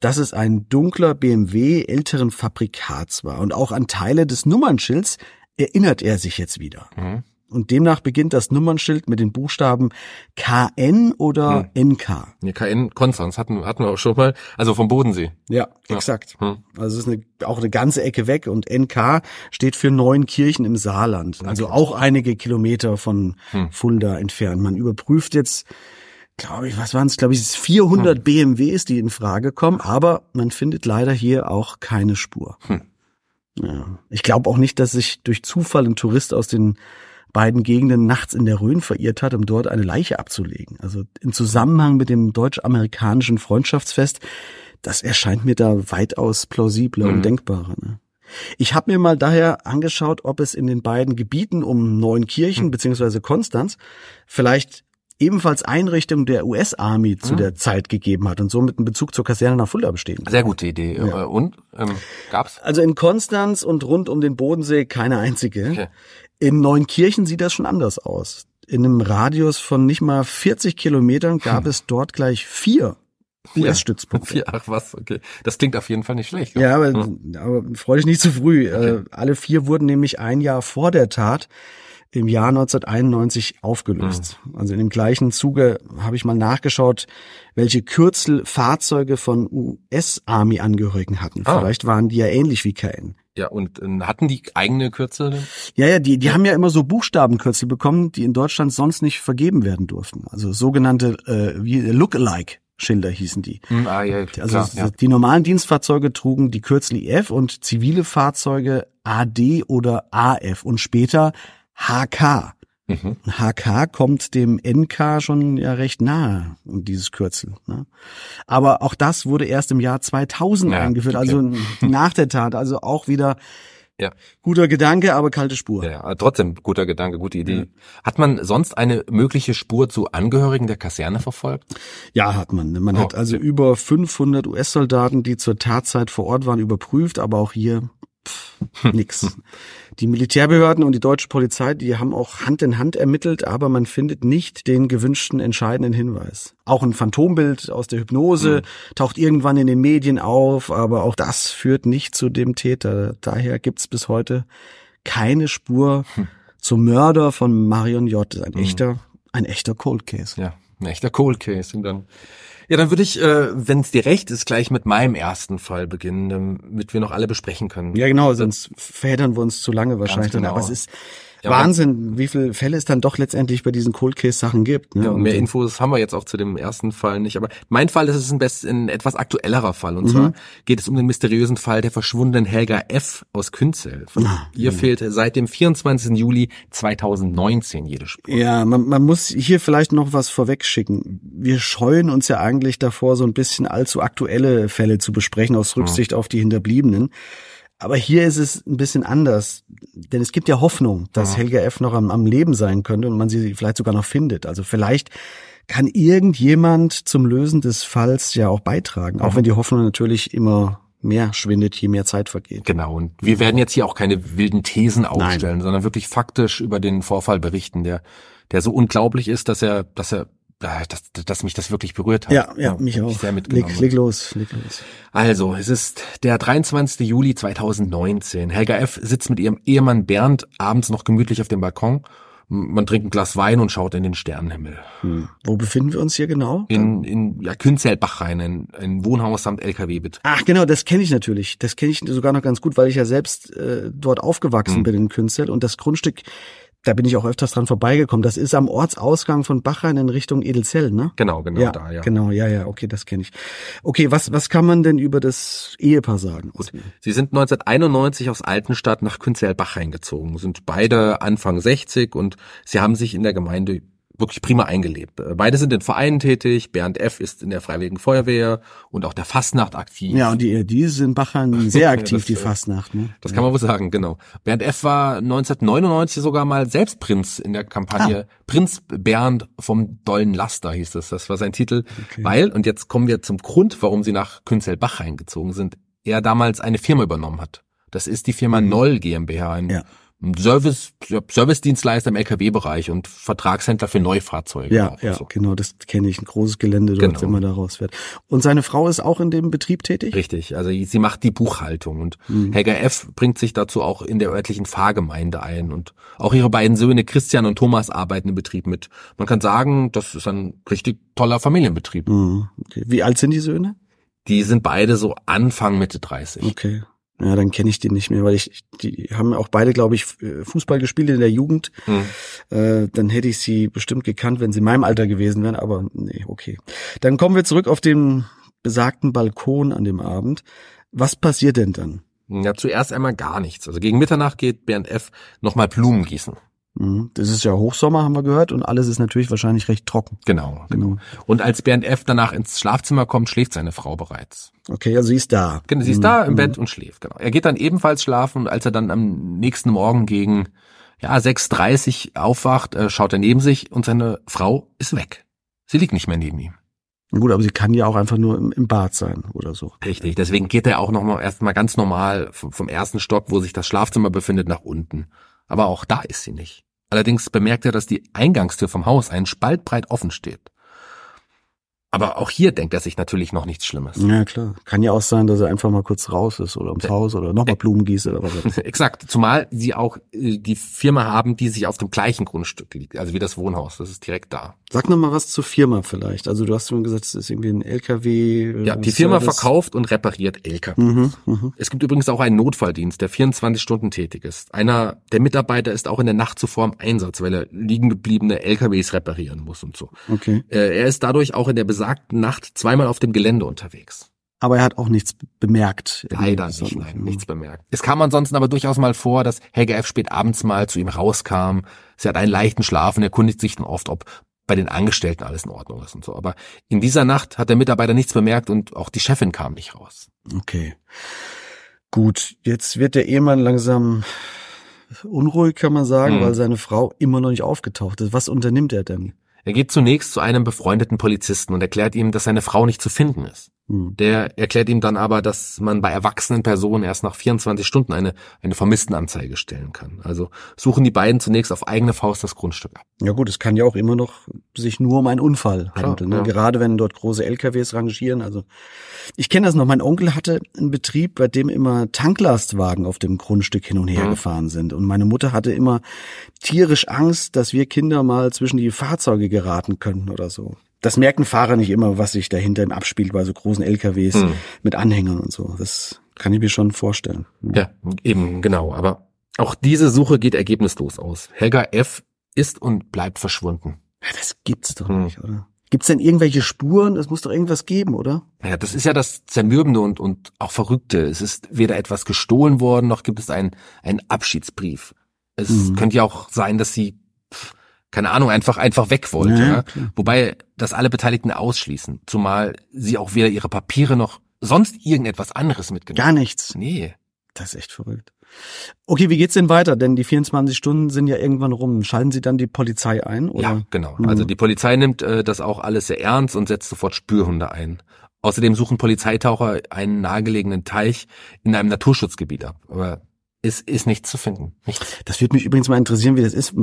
dass es ein dunkler BMW älteren Fabrikats war. Und auch an Teile des Nummernschilds erinnert er sich jetzt wieder. Mhm. Und demnach beginnt das Nummernschild mit den Buchstaben KN oder NK. Nee, KN Konstanz hatten, hatten wir auch schon mal. Also vom Bodensee. Ja, Ja. exakt. Hm. Also es ist eine, auch eine ganze Ecke weg und NK steht für Neunkirchen im Saarland. Also auch einige Kilometer von Hm. Fulda entfernt. Man überprüft jetzt, glaube ich, was waren es, glaube ich, es ist 400 Hm. BMWs, die in Frage kommen, aber man findet leider hier auch keine Spur. Hm. Ja. Ich glaube auch nicht, dass sich durch Zufall ein Tourist aus den beiden Gegenden nachts in der Rhön verirrt hat, um dort eine Leiche abzulegen. Also im Zusammenhang mit dem deutsch-amerikanischen Freundschaftsfest, das erscheint mir da weitaus plausibler Mhm. und denkbarer. Ne? Ich habe mir mal daher angeschaut, ob es in den beiden Gebieten um Neunkirchen Mhm. beziehungsweise Konstanz vielleicht ebenfalls Einrichtungen der US-Army zu Mhm. der Zeit gegeben hat und somit einen Bezug zur Kaserne nach Fulda bestehen. Sehr gute Idee. Ja. Äh, Und? Ähm, gab's? Also in Konstanz und rund um den Bodensee keine einzige. Okay. In Neunkirchen sieht das schon anders aus. In einem Radius von nicht mal 40 Kilometern gab es dort gleich vier US-Stützpunkte. [LAUGHS] Vier, ach was, okay. Das klingt auf jeden Fall nicht schlecht. Ja, aber, Hm. aber freu dich nicht zu früh. Äh, alle vier wurden nämlich ein Jahr vor der Tat im Jahr 1991 aufgelöst. Hm. Also in dem gleichen Zuge habe ich mal nachgeschaut, welche Kürzel Fahrzeuge von US-Army-Angehörigen hatten. Ah. Vielleicht waren die ja ähnlich wie KN. Ja, und äh, hatten die eigene Kürzel? Ja, ja, die, die haben ja immer so Buchstabenkürzel bekommen, die in Deutschland sonst nicht vergeben werden durften. Also sogenannte äh, wie Lookalike. Schilder hießen die. Hm, ah, ja, Also klar, ja. die normalen Dienstfahrzeuge trugen die Kürzel IF und zivile Fahrzeuge AD oder AF und später HK. Mhm. HK kommt dem NK schon ja recht nahe und dieses Kürzel. Ne? Aber auch das wurde erst im Jahr 2000 Ja, eingeführt, okay. also [LAUGHS] nach der Tat. Also auch wieder Ja. guter Gedanke, aber kalte Spur. Ja, trotzdem guter Gedanke, gute Idee. Hat man sonst eine mögliche Spur zu Angehörigen der Kaserne verfolgt? Ja, hat man. Man hat Oh, also über 500 US-Soldaten, die zur Tatzeit vor Ort waren, überprüft, aber auch hier pff, [LAUGHS] nix. Die Militärbehörden und die deutsche Polizei, die haben auch Hand in Hand ermittelt, aber man findet nicht den gewünschten entscheidenden Hinweis. Auch ein Phantombild aus der Hypnose taucht irgendwann in den Medien auf, aber auch das führt nicht zu dem Täter. Daher gibt's bis heute keine Spur zum Mörder von Marion J. Ein echter, ein echter Cold Case. Ja, ein echter Cold Case. Und dann, ja, dann würde ich, äh, wenn es dir recht ist, gleich mit meinem ersten Fall beginnen, damit wir noch alle besprechen können. Ja, genau, sonst verheddern wir uns zu lange wahrscheinlich. genau. Aber es ist Ja, Wahnsinn, wie viele Fälle es dann doch letztendlich bei diesen Cold Case Sachen gibt. Ne? Ja, und mehr Infos haben wir jetzt auch zu dem ersten Fall nicht. Aber mein Fall ist es ein, best, ein etwas aktuellerer Fall. Mhm. Und zwar geht es um den mysteriösen Fall der verschwundenen Helga F. aus Künzell. Von Ah, ihr fehlte seit dem 24. Juli 2019 jede Spur. Ja, man, man muss hier vielleicht noch was vorwegschicken. Wir scheuen uns ja eigentlich davor, so ein bisschen allzu aktuelle Fälle zu besprechen, aus Rücksicht auf die Hinterbliebenen. Aber hier ist es ein bisschen anders, denn es gibt ja Hoffnung, dass Helga F. noch am, am Leben sein könnte und man sie vielleicht sogar noch findet. Also vielleicht kann irgendjemand zum Lösen des Falls ja auch beitragen, auch wenn die Hoffnung natürlich immer mehr schwindet, je mehr Zeit vergeht. Genau. Und wir werden jetzt hier auch keine wilden Thesen aufstellen, sondern wirklich faktisch über den Vorfall berichten, der, der so unglaublich ist, dass er, dass er, dass, dass mich das wirklich berührt hat. Ja, ja, mich auch. Sehr mitgenommen. leg, leg los, leg los. Also, es ist der 23. Juli 2019. Helga F. sitzt mit ihrem Ehemann Bernd abends noch gemütlich auf dem Balkon. Man trinkt ein Glas Wein und schaut in den Sternenhimmel. Wo befinden wir uns hier genau? In, in ja, Künzelbach-Rhein, ein, ein Wohnhaus samt LKW-Betrieb. Ach genau, das kenne ich natürlich. Das kenne ich sogar noch ganz gut, weil ich ja selbst äh, dort aufgewachsen Mhm. bin in Künzel und das Grundstück, da bin ich auch öfters dran vorbeigekommen. Das ist am Ortsausgang von Bachrhein in Richtung Edelzell, ne? Genau, genau ja, da, ja. genau, ja, ja, okay, das kenne ich. Okay, was was kann man denn über das Ehepaar sagen? Gut. Sie sind 1991 aus Altenstadt nach Künzell-Bach reingezogen, sind beide Anfang 60 und sie haben sich in der Gemeinde wirklich prima eingelebt. Äh, Beide sind in Vereinen tätig, Bernd F. ist in der Freiwilligen Feuerwehr und auch der Fastnacht aktiv. Ja, und die die sind in Bachrhein [LAUGHS] sehr aktiv, das, die Fastnacht, ne? Das kann man wohl sagen, genau. Bernd F. war 1999 sogar mal selbst Prinz in der Kampagne Prinz Bernd vom Dollen Laster hieß es. Das war sein Titel. Weil, und jetzt kommen wir zum Grund, warum sie nach Künzelbach reingezogen sind, er damals eine Firma übernommen hat. Das ist die Firma Noll GmbH, ein Ja. Service, Servicedienstleister im LKW-Bereich und Vertragshändler für Neufahrzeuge. Ja, ja, so. genau, das kenne ich, ein großes Gelände dort, Genau. wenn man da rausfährt. Und seine Frau ist auch in dem Betrieb tätig? Richtig, also sie macht die Buchhaltung und Mhm. Helga F. bringt sich dazu auch in der örtlichen Pfarrgemeinde ein und auch ihre beiden Söhne Christian und Thomas arbeiten im Betrieb mit. Man kann sagen, das ist ein richtig toller Familienbetrieb. Mhm, okay. Wie alt sind die Söhne? Die sind beide so Anfang Mitte 30. Okay. Ja, dann kenne ich die nicht mehr, weil ich, die haben auch beide, glaube ich, Fußball gespielt in der Jugend. Hm. Äh, dann hätte ich sie bestimmt gekannt, wenn sie in meinem Alter gewesen wären, aber nee, okay. Dann kommen wir zurück auf den besagten Balkon an dem Abend. Was passiert denn dann? Ja, zuerst einmal gar nichts. Also gegen Mitternacht geht Bernd F. nochmal Blumen gießen. Mhm. Das ist ja Hochsommer, haben wir gehört, und alles ist natürlich wahrscheinlich recht trocken. Genau. Genau. Und als Bernd F. danach ins Schlafzimmer kommt, schläft seine Frau bereits. Okay, also sie ist da. Genau, sie ist da im Bett und schläft, genau. Er geht dann ebenfalls schlafen und als er dann am nächsten Morgen gegen ja, 6.30 aufwacht, äh, schaut er neben sich und seine Frau ist weg. Sie liegt nicht mehr neben ihm. Gut, aber sie kann ja auch einfach nur im, Bad sein oder so. Richtig, deswegen geht er auch noch mal erstmal ganz normal vom ersten Stock, wo sich das Schlafzimmer befindet, nach unten. Aber auch da ist sie nicht. Allerdings bemerkt er, dass die Eingangstür vom Haus einen Spalt breit offen steht. Aber auch hier denkt er sich natürlich noch nichts Schlimmes. Ja, klar. Kann ja auch sein, dass er einfach mal kurz raus ist oder ums Haus oder nochmal Blumen gießt oder was. [LAUGHS] Exakt, zumal sie auch äh, die Firma haben, die sich auf dem gleichen Grundstück liegt, also wie das Wohnhaus, das ist direkt da. Sag noch mal was zur Firma vielleicht. Also du hast mir gesagt, es ist irgendwie ein LKW. äh, Ja, die Firma Service. verkauft und repariert LKW. Mhm, mhm. Es gibt übrigens auch einen Notfalldienst, der 24 Stunden tätig ist. Einer der Mitarbeiter ist auch in der Nacht zuvor im Einsatz, weil er liegen gebliebene LKWs reparieren muss und so. Okay. Äh, Er ist dadurch auch in der besagten Nacht zweimal auf dem Gelände unterwegs. Aber er hat auch nichts bemerkt. Leider nicht, nein, nichts bemerkt. Es kam ansonsten aber durchaus mal vor, dass Helga F. spät abends mal zu ihm rauskam. Sie hat einen leichten Schlaf und erkundigt sich dann oft, ob bei den Angestellten alles in Ordnung ist und so. Aber in dieser Nacht hat der Mitarbeiter nichts bemerkt und auch die Chefin kam nicht raus. Okay. Gut, jetzt wird der Ehemann langsam unruhig, kann man sagen, Mhm. weil seine Frau immer noch nicht aufgetaucht ist. Was unternimmt er denn? Er geht zunächst zu einem befreundeten Polizisten und erklärt ihm, dass seine Frau nicht zu finden ist. Der erklärt ihm dann aber, dass man bei erwachsenen Personen erst nach 24 Stunden eine, eine Vermisstenanzeige stellen kann. Also suchen die beiden zunächst auf eigene Faust das Grundstück ab. Ja gut, es kann ja auch immer noch sich nur um einen Unfall handeln. Klar, ne? ja. Gerade wenn dort große LKWs rangieren. Also ich kenne das noch. Mein Onkel hatte einen Betrieb, bei dem immer Tanklastwagen auf dem Grundstück hin und her Mhm. gefahren sind. Und meine Mutter hatte immer tierisch Angst, dass wir Kinder mal zwischen die Fahrzeuge geraten könnten oder so. Das merken Fahrer nicht immer, was sich dahinter im abspielt bei so großen LKWs Mhm. mit Anhängern und so. Das kann ich mir schon vorstellen. Ja, eben, genau. Aber auch diese Suche geht ergebnislos aus. Helga F. ist und bleibt verschwunden. Ja, das gibt's doch Hm. nicht, oder? Gibt's denn irgendwelche Spuren? Es muss doch irgendwas geben, oder? Ja, das ist ja das Zermürbende und, und auch Verrückte. Es ist weder etwas gestohlen worden, noch gibt es einen, einen Abschiedsbrief. Es Mhm. könnte ja auch sein, dass sie, keine Ahnung, einfach, einfach weg wollte. Ja, Ja. Wobei das alle Beteiligten ausschließen. Zumal sie auch weder ihre Papiere noch sonst irgendetwas anderes mitgenommen Gar nichts. Nee. Das ist echt verrückt. Okay, wie geht's denn weiter? Denn die 24 Stunden sind ja irgendwann rum. Schalten Sie dann die Polizei ein? Oder? Ja, genau. Mhm. Also die Polizei nimmt äh, das auch alles sehr ernst und setzt sofort Spürhunde ein. Außerdem suchen Polizeitaucher einen nahegelegenen Teich in einem Naturschutzgebiet ab. Aber es ist nichts zu finden. Nichts. Das würde mich übrigens mal interessieren, wie das ist.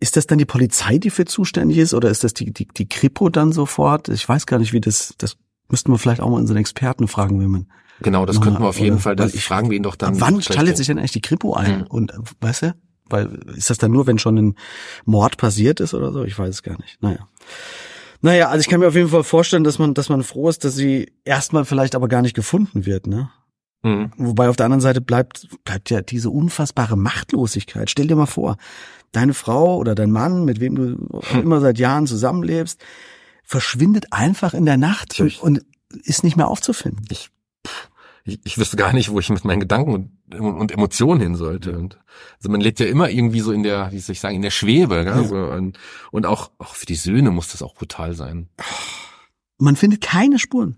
Ist das dann die Polizei, die für zuständig ist, oder ist das die, die, die Kripo dann sofort? Ich weiß gar nicht, wie das, das müssten wir vielleicht auch mal unseren Experten fragen, wenn man. Genau, das könnten wir auf jeden oder? Fall. Das ich- fragen wir ihn doch dann. Wann schaltet sich denn eigentlich die Kripo ein? Mhm. Und, weißt du? Weil, ist das dann nur, wenn schon ein Mord passiert ist oder so? Ich weiß es gar nicht. Naja. Naja, also ich kann mir auf jeden Fall vorstellen, dass man, dass man froh ist, dass sie erstmal vielleicht aber gar nicht gefunden wird, ne? Mhm. Wobei auf der anderen Seite bleibt, bleibt ja diese unfassbare Machtlosigkeit. Stell dir mal vor, deine Frau oder dein Mann, mit wem du auch immer seit Jahren zusammenlebst, verschwindet einfach in der Nacht und, Natürlich. und ist nicht mehr aufzufinden. Ich, ich, ich wüsste gar nicht, wo ich mit meinen Gedanken und, und Emotionen hin sollte. Und, also man lebt ja immer irgendwie so in der, wie soll ich sagen, in der Schwebe. Ja. So, und, und auch, auch für die Söhne muss das auch brutal sein. Man findet keine Spuren.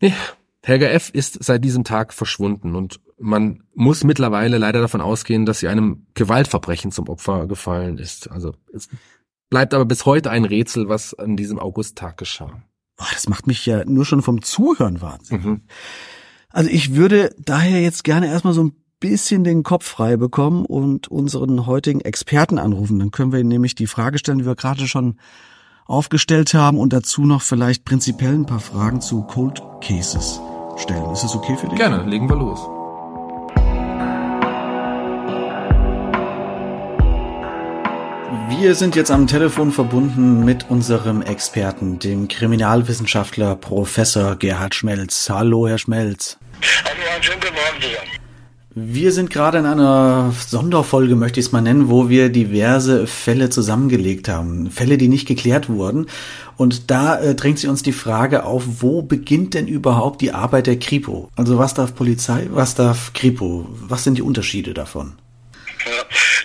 Nee, Helga F. ist seit diesem Tag verschwunden und man muss mittlerweile leider davon ausgehen, dass sie einem Gewaltverbrechen zum Opfer gefallen ist. Also es bleibt aber bis heute ein Rätsel, was an diesem Augusttag geschah. Boah, das macht mich ja nur schon vom Zuhören wahnsinnig. Mhm. Also ich würde daher jetzt gerne erstmal so ein bisschen den Kopf frei bekommen und unseren heutigen Experten anrufen. Dann können wir ihm nämlich die Frage stellen, die wir gerade schon aufgestellt haben und dazu noch vielleicht prinzipiell ein paar Fragen zu Cold Cases stellen. Ist das okay für dich? Gerne, legen wir los. Wir sind jetzt am Telefon verbunden mit unserem Experten, dem Kriminalwissenschaftler Professor Gerhard Schmelz. Hallo, Herr Schmelz. Hallo, einen schönen guten Morgen dir. Wir sind gerade in einer Sonderfolge, möchte ich es mal nennen, wo wir diverse Fälle zusammengelegt haben. Fälle, die nicht geklärt wurden. Und da äh, drängt sich uns die Frage auf, wo beginnt denn überhaupt die Arbeit der Kripo? Also was darf Polizei, was darf Kripo? Was sind die Unterschiede davon? Ja,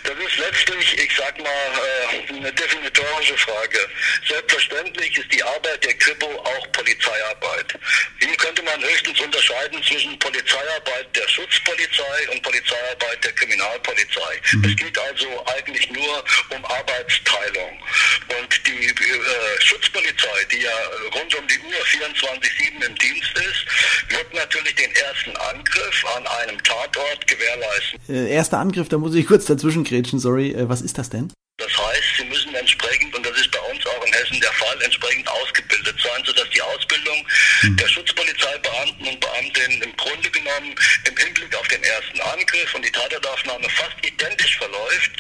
das ist letztlich, ich sag mal, äh, eine definitorische Frage. Selbstverständlich ist die Arbeit der Kripo auch Polizeiarbeit. Hier könnte man höchstens unterscheiden zwischen Polizeiarbeit der Schutzpolizei und Polizeiarbeit der Kriminalpolizei. Es geht also eigentlich nur um Arbeitsteilung. Und die äh, Schutzpolizei, die ja rund um die Uhr 24-7 im Dienst ist, wird natürlich den ersten Angriff an einem Tatort gewährleisten. Äh, erster Angriff, da muss ich kurz dazwischen grätschen, sorry. Äh, was ist das denn? Das heißt, sie müssen entsprechend, und das ist bei uns auch in Hessen der Fall, entsprechend ausgebildet sein, sodass die Ausbildung der Schutzpolizeibeamten und Beamtinnen im Grunde genommen im Hinblick auf den ersten Angriff und die Tatortaufnahme fast identisch verläuft.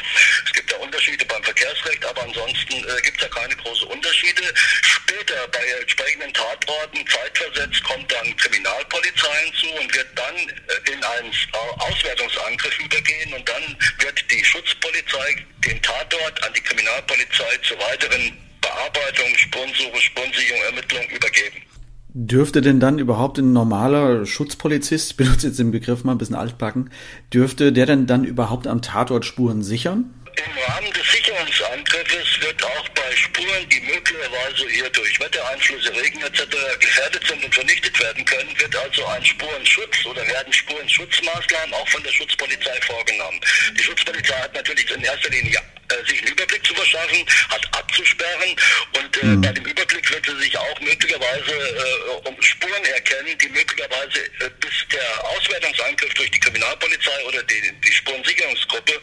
Es gibt ja Unterschiede beim Verkehrsrecht, aber ansonsten äh, gibt es ja keine großen Unterschiede. Später bei entsprechenden Tatorten zeitversetzt kommt dann Kriminalpolizei hinzu und wird dann äh, in einen Au- Auswertungsangriff übergehen und dann wird die Schutzpolizei den Tatort an die Kriminalpolizei zur weiteren Bearbeitung, Spurensuche, Spurensicherung, Ermittlung übergeben. Dürfte denn dann überhaupt ein normaler Schutzpolizist, ich benutze jetzt den Begriff mal ein bisschen altbacken, dürfte der denn dann überhaupt am Tatort Spuren sichern? Im Rahmen des Angriffes wird auch bei Spuren, die möglicherweise hier durch Wettereinflüsse, Regen etc. gefährdet sind und vernichtet werden können, also ein Spurenschutz oder werden Spurenschutzmaßnahmen auch von der Schutzpolizei vorgenommen. Die Schutzpolizei hat natürlich in erster Linie äh, sich einen Überblick zu verschaffen, hat abzusperren und äh, mhm. bei dem Überblick wird sie sich auch möglicherweise äh, um Spuren erkennen, die möglicherweise äh, bis der Auswertungsangriff durch die Kriminalpolizei oder die, die Spurensicherungsgruppe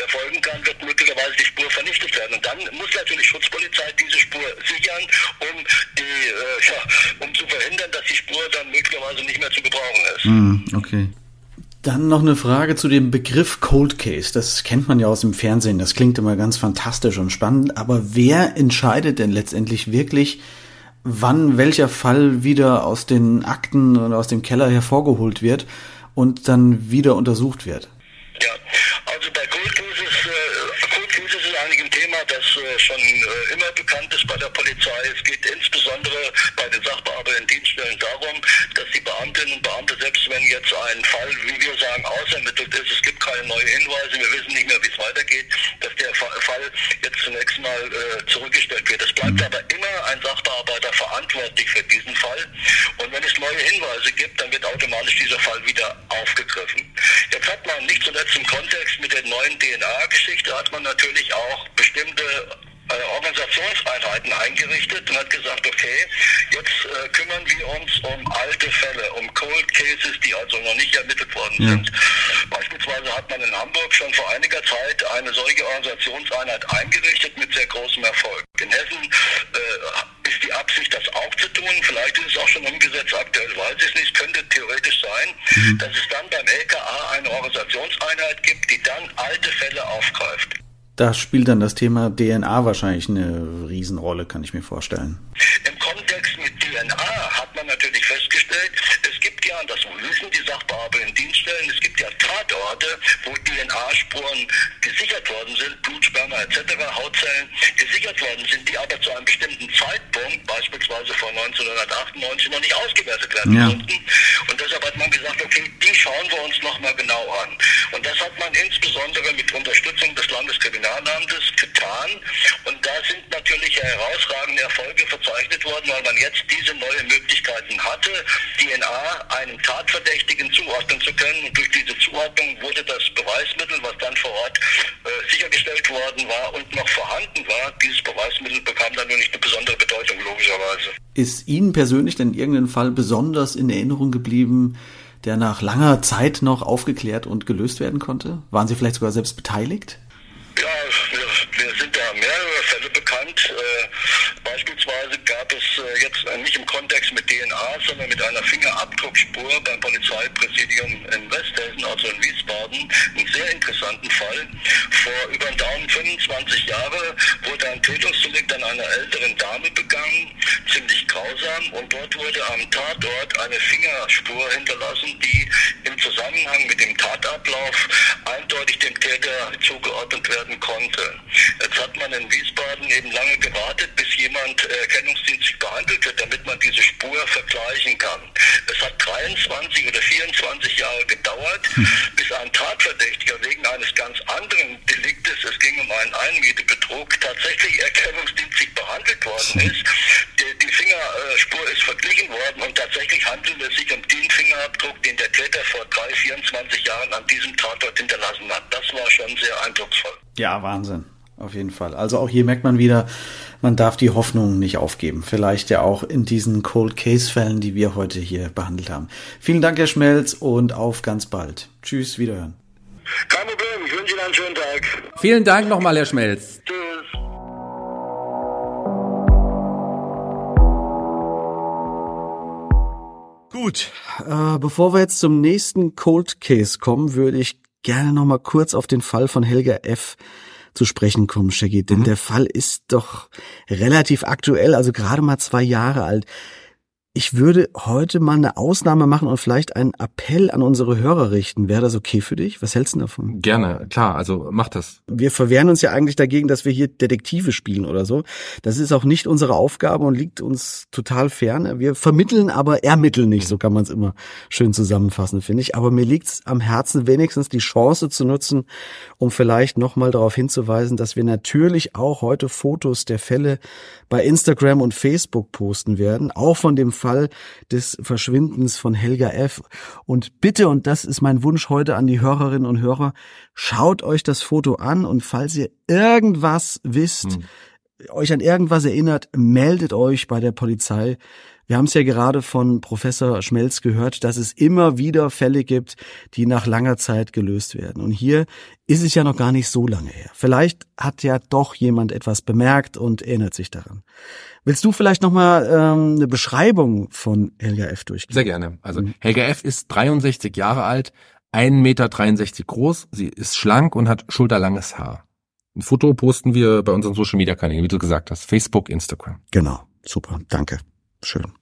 erfolgen kann, wird möglicherweise die Spur vernichtet werden. Und dann muss natürlich Schutzpolizei diese Spur sichern, um äh, ja, um zu verhindern, dass die Spur dann möglicherweise nicht mehr zu gebrauchen ist. Mhm, okay. Dann noch eine Frage zu dem Begriff Cold Case. Das kennt man ja aus dem Fernsehen. Das klingt immer ganz fantastisch und spannend. Aber wer entscheidet denn letztendlich wirklich, wann welcher Fall wieder aus den Akten oder aus dem Keller hervorgeholt wird und dann wieder untersucht wird? Ja, also bei Cold Cases, äh, Cold Cases ist eigentlich ein Thema, das äh, schon äh, immer bekannt ist bei der Polizei. Es geht insbesondere bei den Sachbearbeitern Dienststellen darum, dass die Beamtinnen und Beamte, selbst wenn jetzt ein Fall, wie wir sagen, ausermittelt ist, es gibt keine neuen Hinweise, wir wissen nicht mehr, wie es weitergeht, dass der Fall jetzt zunächst mal äh, zurückgestellt wird. Es bleibt aber immer ein Sachbearbeiter verantwortlich für wenn neue Hinweise gibt, dann wird automatisch dieser Fall wieder aufgegriffen. Jetzt hat man nicht zuletzt im Kontext mit der neuen DNA-Geschichte hat man natürlich auch bestimmte Organisationseinheiten eingerichtet und hat gesagt, okay, jetzt äh, kümmern wir uns um alte Fälle, um Cold Cases, die also noch nicht ermittelt worden ja. sind. Beispielsweise hat man in Hamburg schon vor einiger Zeit eine solche Organisationseinheit eingerichtet mit sehr großem Erfolg. In Hessen äh, ist die Absicht, das auch zu tun. Vielleicht ist es auch schon umgesetzt, aktuell weiß ich es nicht. Könnte theoretisch sein, mhm. dass es dann beim LKA eine Organisationseinheit gibt, die dann alte Fälle aufgreift. Da spielt dann das Thema DNA wahrscheinlich eine Riesenrolle, kann ich mir vorstellen. Im Kontext mit DNA hat man natürlich festgestellt, es gibt ja, das wissen die Sachbearbeiter in Dienststellen, es gibt ja Tatorte, wo DNA-Spuren gesichert worden sind, Blutsperma etc., Hautzellen gesichert worden sind, die aber zu einem bestimmten Zeitpunkt, beispielsweise vor 1998, noch nicht ausgewertet werden ja. konnten. Und deshalb hat man gesagt, okay, die schauen wir uns nochmal genau an. Und das hat man insbesondere mit Unterstützung des Landeskriminal Kriminalamtes getan. Und da sind natürlich herausragende Erfolge verzeichnet worden, weil man jetzt diese neuen Möglichkeiten hatte, DNA einem Tatverdächtigen zuordnen zu können. Und durch diese Zuordnung wurde das Beweismittel, was dann vor Ort äh, sichergestellt worden war und noch vorhanden war, dieses Beweismittel bekam dann nur nicht eine besondere Bedeutung, logischerweise. Ist Ihnen persönlich denn irgendein Fall besonders in Erinnerung geblieben, der nach langer Zeit noch aufgeklärt und gelöst werden konnte? Waren Sie vielleicht sogar selbst beteiligt? Ja, wir, wir sind da mehrere Fälle bekannt. Äh, beispielsweise gab es äh, jetzt äh, DNA, sondern mit einer Fingerabdruckspur beim Polizeipräsidium in Westhessen, also in Wiesbaden, einen sehr interessanten Fall. Vor über Daumen 25 Jahre wurde ein Tötungsdelikt an einer älteren Dame begangen, ziemlich grausam, und dort wurde am Tatort eine Fingerspur hinterlassen, die im Zusammenhang mit dem Tatablauf eindeutig dem Täter zugeordnet werden werden konnte. Jetzt hat man in Wiesbaden eben lange gewartet, bis jemand äh, erkennungsdienstlich behandelt wird, damit man diese Spur vergleichen kann. Es hat 23 oder 24 Jahre gedauert, hm. bis ein Tatverdächtiger wegen eines ganz anderen Deliktes, es ging um einen Einmietebetrug, tatsächlich erkennungsdienstlich behandelt worden hm. ist. Die, die Fingerspur ist verglichen worden und tatsächlich handelt es sich um den Fingerabdruck, den der Täter vor drei, 24 Jahren an diesem Tatort hinterlassen hat. Das war schon sehr eindrucksvoll. Ja, Wahnsinn. Auf jeden Fall. Also auch hier merkt man wieder, man darf die Hoffnung nicht aufgeben. Vielleicht ja auch in diesen Cold Case Fällen, die wir heute hier behandelt haben. Vielen Dank, Herr Schmelz, und auf ganz bald. Tschüss, wiederhören. Kein Problem, ich wünsche Ihnen einen schönen Tag. Vielen Dank nochmal, Herr Schmelz. Tschüss. Gut, äh, bevor wir jetzt zum nächsten Cold Case kommen, würde ich gerne noch mal kurz auf den Fall von Helga F. zu sprechen kommen, Shaggy. Denn mhm. der Fall ist doch relativ aktuell, also gerade mal zwei Jahre alt. Ich würde heute mal eine Ausnahme machen und vielleicht einen Appell an unsere Hörer richten. Wäre das okay für dich? Was hältst du davon? Gerne, klar, also mach das. Wir verwehren uns ja eigentlich dagegen, dass wir hier Detektive spielen oder so. Das ist auch nicht unsere Aufgabe und liegt uns total fern. Wir vermitteln, aber ermitteln nicht, so kann man es immer schön zusammenfassen, finde ich. Aber mir liegt es am Herzen, wenigstens die Chance zu nutzen, um vielleicht nochmal darauf hinzuweisen, dass wir natürlich auch heute Fotos der Fälle bei Instagram und Facebook posten werden, auch von dem Fall des Verschwindens von Helga F. Und bitte, und das ist mein Wunsch heute an die Hörerinnen und Hörer, schaut euch das Foto an und falls ihr irgendwas wisst, hm. euch an irgendwas erinnert, meldet euch bei der Polizei. Wir haben es ja gerade von Professor Schmelz gehört, dass es immer wieder Fälle gibt, die nach langer Zeit gelöst werden. Und hier ist es ja noch gar nicht so lange her. Vielleicht hat ja doch jemand etwas bemerkt und erinnert sich daran. Willst du vielleicht noch mal ähm, eine Beschreibung von Helga F. durchgehen? Sehr gerne. Also mhm. Helga F. ist 63 Jahre alt, 1,63 Meter groß, sie ist schlank und hat schulterlanges Haar. Ein Foto posten wir bei unseren Social Media Kanälen, wie du gesagt hast, Facebook, Instagram. Genau, super, danke. Schön.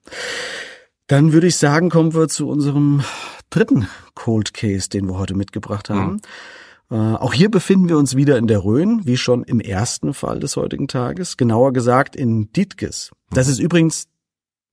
Dann würde ich sagen, kommen wir zu unserem dritten Cold Case, den wir heute mitgebracht haben. Mhm. Äh, auch hier befinden wir uns wieder in der Rhön, wie schon im ersten Fall des heutigen Tages. Genauer gesagt in Dietges. Das mhm. ist übrigens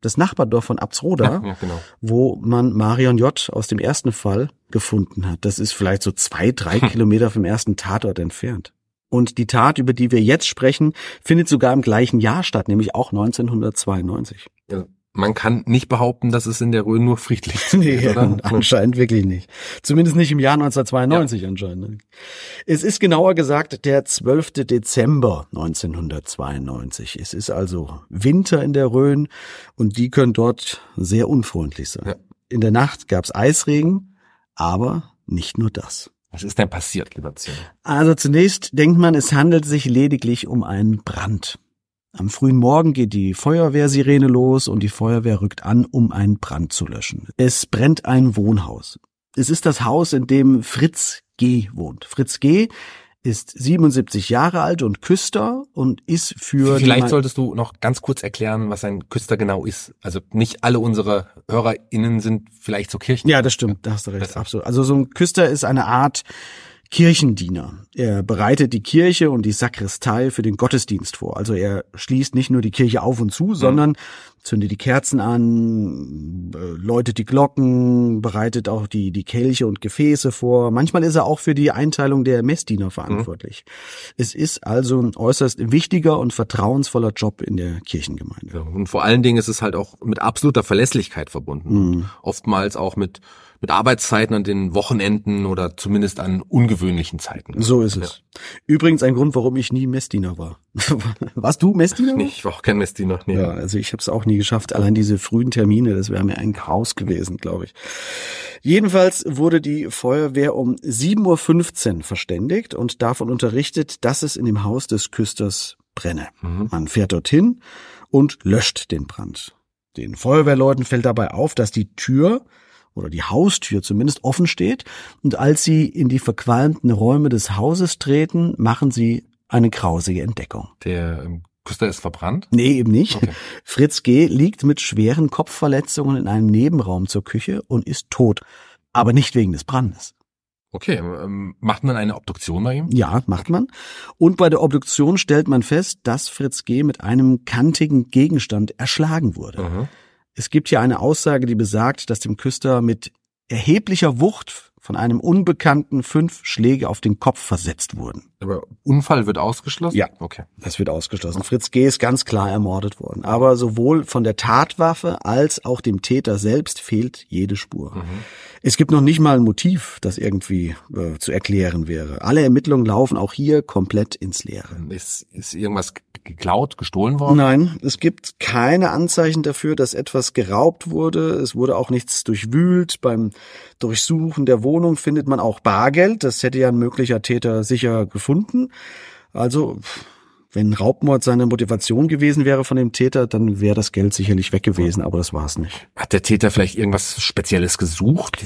das Nachbardorf von Absroda, ja, ja, genau. wo man Marion J. aus dem ersten Fall gefunden hat. Das ist vielleicht so zwei, drei. [LAUGHS] Kilometer vom ersten Tatort entfernt. Und die Tat, über die wir jetzt sprechen, findet sogar im gleichen Jahr statt, nämlich auch 1992. Ja, man kann nicht behaupten, dass es in der Rhön nur friedlich [LAUGHS] zugeht, nee, oder? [LAUGHS] anscheinend wirklich nicht. Zumindest nicht im Jahr 1992 ja. anscheinend. Es ist genauer gesagt der 12. Dezember 1992. Es ist also Winter in der Rhön und die können dort sehr unfreundlich sein. Ja. In der Nacht gab es Eisregen, aber nicht nur das. Was ist denn passiert, lieber Zimmer? Also zunächst denkt man, es handelt sich lediglich um einen Brand. Am frühen Morgen geht die Feuerwehrsirene los und die Feuerwehr rückt an, um einen Brand zu löschen. Es brennt ein Wohnhaus. Es ist das Haus, in dem Fritz G. wohnt. Fritz G. ist 77 Jahre alt und Küster und ist für... Vielleicht solltest du noch ganz kurz erklären, was ein Küster genau ist. Also nicht alle unsere HörerInnen sind vielleicht so Kirchen. Ja, das stimmt, da hast du recht, Besser. absolut. Also so ein Küster ist eine Art Kirchendiener. Er bereitet die Kirche und die Sakristei für den Gottesdienst vor. Also er schließt nicht nur die Kirche auf und zu, sondern zündet die Kerzen an, äh, läutet die Glocken, bereitet auch die, die Kelche und Gefäße vor. Manchmal ist er auch für die Einteilung der Messdiener verantwortlich. Mhm. Es ist also ein äußerst wichtiger und vertrauensvoller Job in der Kirchengemeinde. Ja, und vor allen Dingen ist es halt auch mit absoluter Verlässlichkeit verbunden. Mhm. Oftmals auch mit mit Arbeitszeiten an den Wochenenden oder zumindest an ungewöhnlichen Zeiten. So ist es. Ja. Übrigens ein Grund, warum ich nie Messdiener war. [LAUGHS] Warst du Messdiener? Nee, ich war auch kein Messdiener. Nee. Ja, also ich habe es auch nie geschafft. Allein diese frühen Termine, das wäre mir ein Chaos gewesen, glaube ich. Jedenfalls wurde die Feuerwehr um 7.15 Uhr verständigt und davon unterrichtet, dass es in dem Haus des Küsters brenne. Mhm. Man fährt dorthin und löscht den Brand. Den Feuerwehrleuten fällt dabei auf, dass die Tür oder die Haustür zumindest offen steht. Und als sie in die verqualmten Räume des Hauses treten, machen sie eine grausige Entdeckung. Der ähm, Küster ist verbrannt? Nee, eben nicht. Okay. Fritz G. liegt mit schweren Kopfverletzungen in einem Nebenraum zur Küche und ist tot. Aber nicht wegen des Brandes. Okay, ähm, macht man eine Obduktion bei ihm? Ja, macht man. Und bei der Obduktion stellt man fest, dass Fritz G. mit einem kantigen Gegenstand erschlagen wurde. Mhm. Es gibt hier eine Aussage, die besagt, dass dem Küster mit erheblicher Wucht von einem Unbekannten fünf Schläge auf den Kopf versetzt wurden. Aber Unfall wird ausgeschlossen? Ja, okay. Das wird ausgeschlossen. Fritz G. ist ganz klar ermordet worden. Aber sowohl von der Tatwaffe als auch dem Täter selbst fehlt jede Spur. Mhm. Es gibt noch nicht mal ein Motiv, das irgendwie äh, zu erklären wäre. Alle Ermittlungen laufen auch hier komplett ins Leere. Ist, ist irgendwas geklaut, gestohlen worden? Nein, es gibt keine Anzeichen dafür, dass etwas geraubt wurde. Es wurde auch nichts durchwühlt. Beim Durchsuchen der Wohnung findet man auch Bargeld. Das hätte ja ein möglicher Täter sicher gefunden. Also, wenn Raubmord seine Motivation gewesen wäre von dem Täter, dann wäre das Geld sicherlich weg gewesen, aber das war es nicht. Hat der Täter vielleicht irgendwas Spezielles gesucht?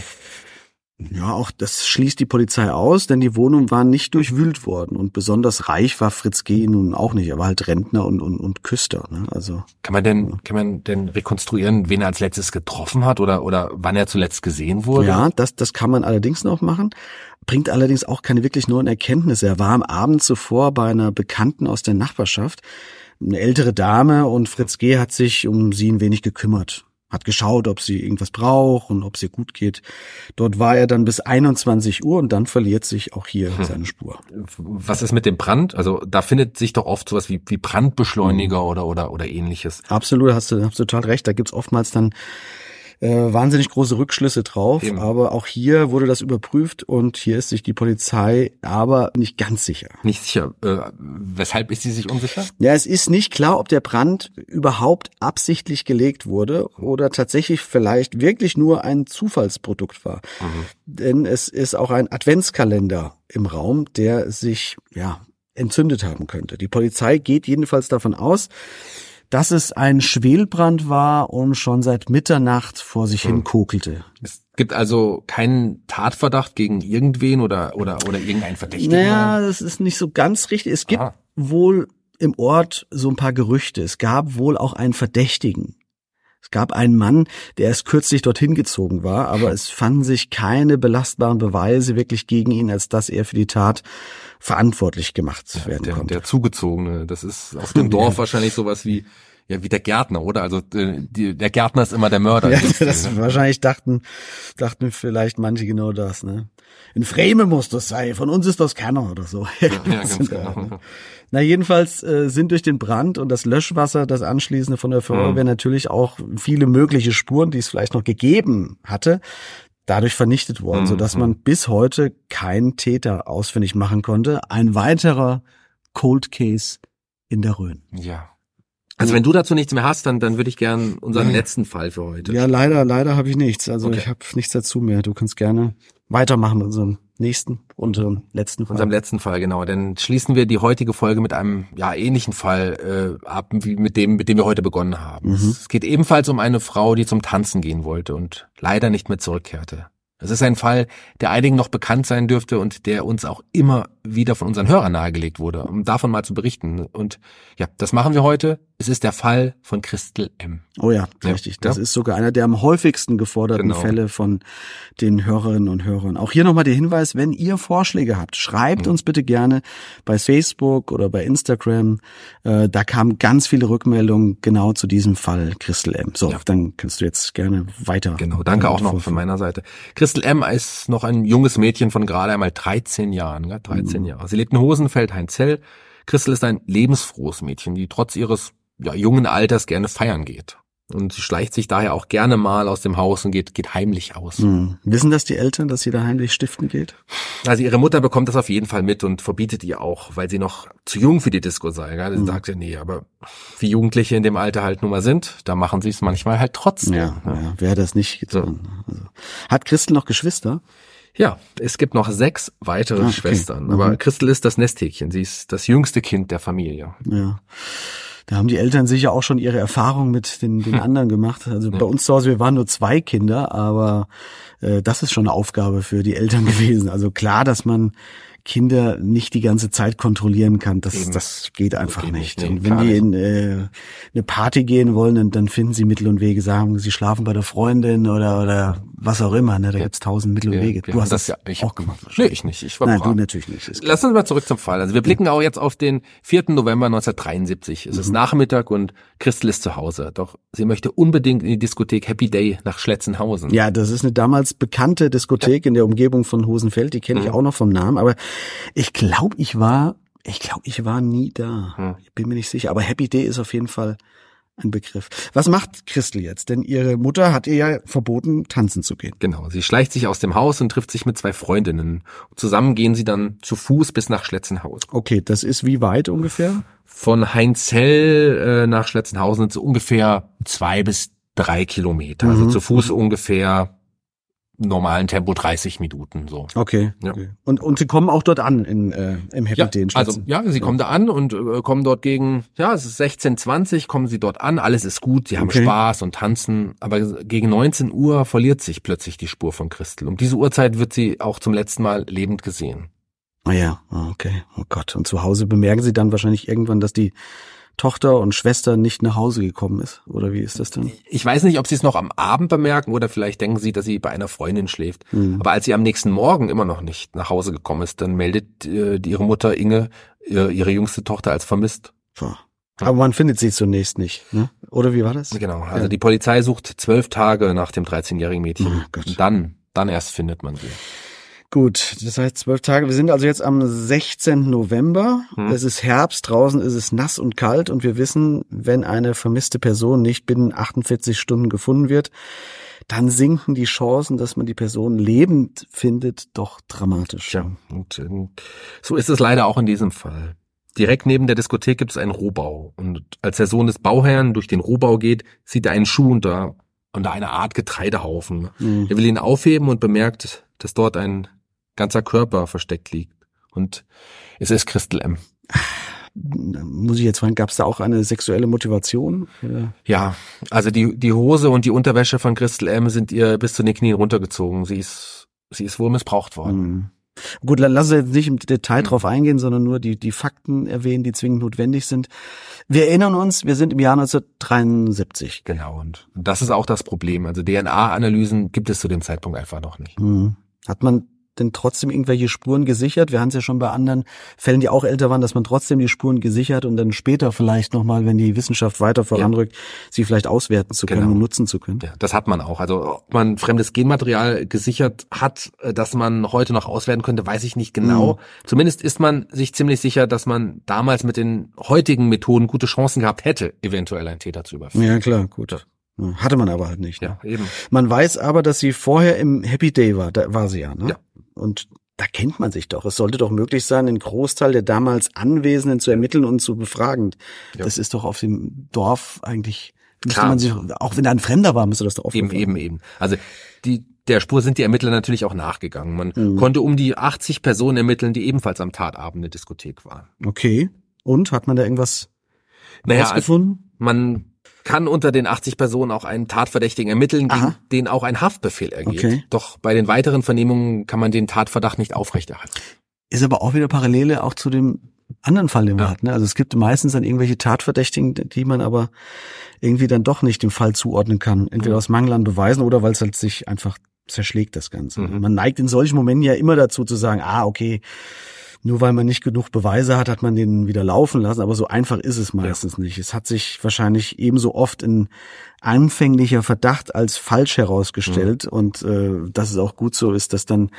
Ja, auch das schließt die Polizei aus, denn die Wohnungen waren nicht durchwühlt worden und besonders reich war Fritz G. nun auch nicht. Er war halt Rentner und, und, und Küster. Ne? Also kann man denn kann man denn rekonstruieren, wen er als letztes getroffen hat oder oder wann er zuletzt gesehen wurde? Ja, das das kann man allerdings noch machen. Bringt allerdings auch keine wirklich neuen Erkenntnisse. Er war am Abend zuvor bei einer Bekannten aus der Nachbarschaft, eine ältere Dame und Fritz G. hat sich um sie ein wenig gekümmert hat geschaut, ob sie irgendwas braucht und ob es ihr gut geht. Dort war er dann bis 21 Uhr und dann verliert sich auch hier hm. seine Spur. Was ist mit dem Brand? Also da findet sich doch oft sowas wie, wie Brandbeschleuniger mhm. oder, oder, oder ähnliches. Absolut, hast du, hast du total recht. Da gibt's oftmals dann äh, wahnsinnig große Rückschlüsse drauf. Eben. Aber auch hier wurde das überprüft und hier ist sich die Polizei aber nicht ganz sicher. Nicht sicher. Äh, weshalb ist sie sich unsicher? Ja, es ist nicht klar, ob der Brand überhaupt absichtlich gelegt wurde oder tatsächlich vielleicht wirklich nur ein Zufallsprodukt war. Mhm. Denn es ist auch ein Adventskalender im Raum, der sich ja entzündet haben könnte. Die Polizei geht jedenfalls davon aus, dass es ein Schwelbrand war und schon seit Mitternacht vor sich hm. hin kokelte. Es gibt also keinen Tatverdacht gegen irgendwen oder, oder, oder irgendeinen Verdächtigen? Naja, das ist nicht so ganz richtig. Es gibt Aha. wohl im Ort so ein paar Gerüchte. Es gab wohl auch einen Verdächtigen. Es gab einen Mann, der erst kürzlich dorthin gezogen war, aber es fanden sich keine belastbaren Beweise wirklich gegen ihn, als dass er für die Tat verantwortlich gemacht werden der, konnte. Der Zugezogene, das ist auf dem [LAUGHS] Dorf wahrscheinlich sowas wie ja, wie der Gärtner, oder? Also äh, die, der Gärtner ist immer der Mörder. [LAUGHS] Ja, das wahrscheinlich dachten, dachten vielleicht manche genau das, ne? In Freme muss das sein, von uns ist das keiner oder so. [LAUGHS] Ja, ja ganz genau. Na, jedenfalls äh, sind durch den Brand und das Löschwasser, das anschließende von der Feuerwehr mhm. natürlich auch viele mögliche Spuren, die es vielleicht noch gegeben hatte, dadurch vernichtet worden, mhm. sodass man bis heute keinen Täter ausfindig machen konnte. Ein weiterer Cold Case in der Rhön. Ja. Also wenn du dazu nichts mehr hast, dann, dann würde ich gern unseren letzten Fall für heute. Ja, leider, leider habe ich nichts. Also okay. ich habe nichts dazu mehr. Du kannst gerne weitermachen mit unserem nächsten, unserem letzten Fall. Unserem letzten Fall, genau. Dann schließen wir die heutige Folge mit einem ja ähnlichen Fall äh, ab, wie mit dem, mit dem wir heute begonnen haben. Mhm. Es geht ebenfalls um eine Frau, die zum Tanzen gehen wollte und leider nicht mehr zurückkehrte. Das ist ein Fall, der einigen noch bekannt sein dürfte und der uns auch immer wieder von unseren Hörern nahegelegt wurde, um davon mal zu berichten. Und ja, das machen wir heute. Es ist der Fall von Christel M. Oh ja, ja richtig. Das ja. ist sogar einer der am häufigsten geforderten genau. Fälle von den Hörerinnen und Hörern. Auch hier nochmal der Hinweis, wenn ihr Vorschläge habt, schreibt mhm. uns bitte gerne bei Facebook oder bei Instagram. Äh, da kamen ganz viele Rückmeldungen genau zu diesem Fall Christel M. So, ja. dann kannst du jetzt gerne weiter. Genau, danke auch noch von meiner Seite. Christel M. ist noch ein junges Mädchen von gerade einmal 13 Jahren. 13 13 Jahre. Sie lebt in Hosenfeld, Heinzell. Christel ist ein lebensfrohes Mädchen, die trotz ihres ja, jungen Alters gerne feiern geht. Und sie schleicht sich daher auch gerne mal aus dem Haus und geht, geht heimlich aus. Hm. Wissen das die Eltern, dass sie da heimlich stiften geht? Also ihre Mutter bekommt das auf jeden Fall mit und verbietet ihr auch, weil sie noch zu jung für die Disco sei. Gell? Sie hm. sagt ja, nee, aber wie Jugendliche in dem Alter halt nun mal sind, da machen sie es manchmal halt trotzdem. Ja, ja. ja wer das nicht getan. So. Also. Hat Christel noch Geschwister? Ja, es gibt noch sechs weitere ah, okay. Schwestern, aber mhm. Christel ist das Nesthäkchen. Sie ist das jüngste Kind der Familie. Ja. Da haben die Eltern sicher auch schon ihre Erfahrungen mit den, den hm. anderen gemacht. Also ja. bei uns zu Hause, wir waren nur zwei Kinder, aber äh, das ist schon eine Aufgabe für die Eltern [LAUGHS] gewesen. Also klar, dass man Kinder nicht die ganze Zeit kontrollieren kann. Das, das geht einfach das geht nicht. nicht. Nee, wenn die in äh, eine Party gehen wollen, dann, dann finden sie Mittel und Wege, sagen, sie schlafen bei der Freundin oder oder was auch immer. Ne? Da ja. gibt's tausend Mittel und Wege. Ja, du hast das, ja ich auch gemacht. Nee, ich nicht. Ich war Nein, brav. du natürlich nicht. Lass uns mal zurück zum Fall. Also wir blicken auch jetzt auf den 4. November 1973. Es mhm. ist Nachmittag und Christel ist zu Hause. Doch sie möchte unbedingt in die Diskothek Happy Day nach Schletzenhausen. Ja, das ist eine damals bekannte Diskothek ja. in der Umgebung von Hosenfeld. Die kenne ich mhm. auch noch vom Namen. Aber ich glaube, ich war, ich glaube, ich war nie da. Hm. Ich bin mir nicht sicher. Aber Happy Day ist auf jeden Fall ein Begriff. Was macht Christel jetzt? Denn ihre Mutter hat ihr ja verboten, tanzen zu gehen. Genau. Sie schleicht sich aus dem Haus und trifft sich mit zwei Freundinnen. Zusammen gehen sie dann zu Fuß bis nach Schletzenhaus. Okay, das ist wie weit ungefähr? Von Heinzell äh, nach Schletzenhausen sind so ungefähr zwei bis drei Kilometer. Also mhm. Also zu Fuß ungefähr normalen Tempo 30 Minuten so. Okay. Ja. okay. Und, und sie kommen auch dort an in, äh, im Happy Ja, Day also ja, sie kommen da an und äh, kommen dort gegen, ja, es ist 16:20, kommen sie dort an, alles ist gut, sie haben Okay. Spaß und tanzen, aber gegen 19 Uhr verliert sich plötzlich die Spur von Christel. Um diese Uhrzeit wird sie auch zum letzten Mal lebend gesehen. Ah ja, ah, okay. Oh Gott. Und zu Hause bemerken sie dann wahrscheinlich irgendwann, dass die Tochter und Schwester nicht nach Hause gekommen ist. Oder wie ist das denn? Ich weiß nicht, ob sie es noch am Abend bemerken oder vielleicht denken sie, dass sie bei einer Freundin schläft. Hm. Aber als sie am nächsten Morgen immer noch nicht nach Hause gekommen ist, dann meldet äh, ihre Mutter Inge äh, ihre jüngste Tochter als vermisst. So. Aber man findet sie zunächst nicht, ne? Oder wie war das? Genau, also Ja. die Polizei sucht zwölf Tage nach dem 13-jährigen Mädchen. Oh dann, dann erst findet man sie. Gut, das heißt zwölf Tage. Wir sind also jetzt am 16. November. Hm. Es ist Herbst, draußen ist es nass und kalt und wir wissen, wenn eine vermisste Person nicht binnen 48 Stunden gefunden wird, dann sinken die Chancen, dass man die Person lebend findet, doch dramatisch. Tja, und äh, so ist es leider auch in diesem Fall. Direkt neben der Diskothek gibt es einen Rohbau. Und als der Sohn des Bauherrn durch den Rohbau geht, sieht er einen Schuh unter, unter einer Art Getreidehaufen. Hm. Er will ihn aufheben und bemerkt, dass dort ein ganzer Körper versteckt liegt. Und es ist Christel M. Muss ich jetzt fragen, gab es da auch eine sexuelle Motivation? Oder? Ja, also die, die Hose und die Unterwäsche von Christel M. sind ihr bis zu den Knien runtergezogen. Sie ist, sie ist wohl missbraucht worden. Hm. Gut, dann lassen wir jetzt nicht im Detail drauf eingehen, sondern nur die, die Fakten erwähnen, die zwingend notwendig sind. Wir erinnern uns, wir sind im Jahr 1973. Genau, und das ist auch das Problem. Also DNA-Analysen gibt es zu dem Zeitpunkt einfach noch nicht. Hm. Hat man denn trotzdem irgendwelche Spuren gesichert? Wir haben es ja schon bei anderen Fällen, die auch älter waren, dass man trotzdem die Spuren gesichert und dann später vielleicht nochmal, wenn die Wissenschaft weiter voranrückt, sie vielleicht auswerten zu können Genau. und nutzen zu können. Ja, das hat man auch. Also ob man fremdes Genmaterial gesichert hat, äh, das man heute noch auswerten könnte, weiß ich nicht genau. Mhm. Zumindest ist man sich ziemlich sicher, dass man damals mit den heutigen Methoden gute Chancen gehabt hätte, eventuell einen Täter zu überführen. Ja, klar, gut. Ja, Hatte man aber halt nicht. Ne? Ja, eben. Man weiß aber, dass sie vorher im Happy Day war. Da war sie ja, ne? Ja. Und da kennt man sich doch. Es sollte doch möglich sein, den Großteil der damals Anwesenden zu ermitteln und zu befragen. Ja. Das ist doch auf dem Dorf eigentlich, müsste Klar. man sich, auch wenn da ein Fremder war, müsste das doch Eben, aufgefallen eben, eben. Also die, der Spur sind die Ermittler natürlich auch nachgegangen. Man Mhm. konnte um die 80 Personen ermitteln, die ebenfalls am Tatabend in der Diskothek waren. Okay. Und hat man da irgendwas Naja, rausgefunden? man kann unter den 80 Personen auch einen Tatverdächtigen ermitteln, gegen den auch ein Haftbefehl ergeht. Okay. Doch bei den weiteren Vernehmungen kann man den Tatverdacht nicht aufrechterhalten. Ist aber auch wieder Parallele auch zu dem anderen Fall, den wir Ja. hatten. ne? Also es gibt meistens dann irgendwelche Tatverdächtigen, die man aber irgendwie dann doch nicht dem Fall zuordnen kann. Entweder Mhm. aus Mangel an Beweisen oder weil es halt sich einfach zerschlägt, das Ganze. Mhm. Man neigt in solchen Momenten ja immer dazu zu sagen, ah, okay, nur weil man nicht genug Beweise hat, hat man den wieder laufen lassen. Aber so einfach ist es meistens nicht. Es hat sich wahrscheinlich ebenso oft ein anfänglicher Verdacht als falsch herausgestellt. Mhm. Und äh, dass es auch gut so ist, dass dann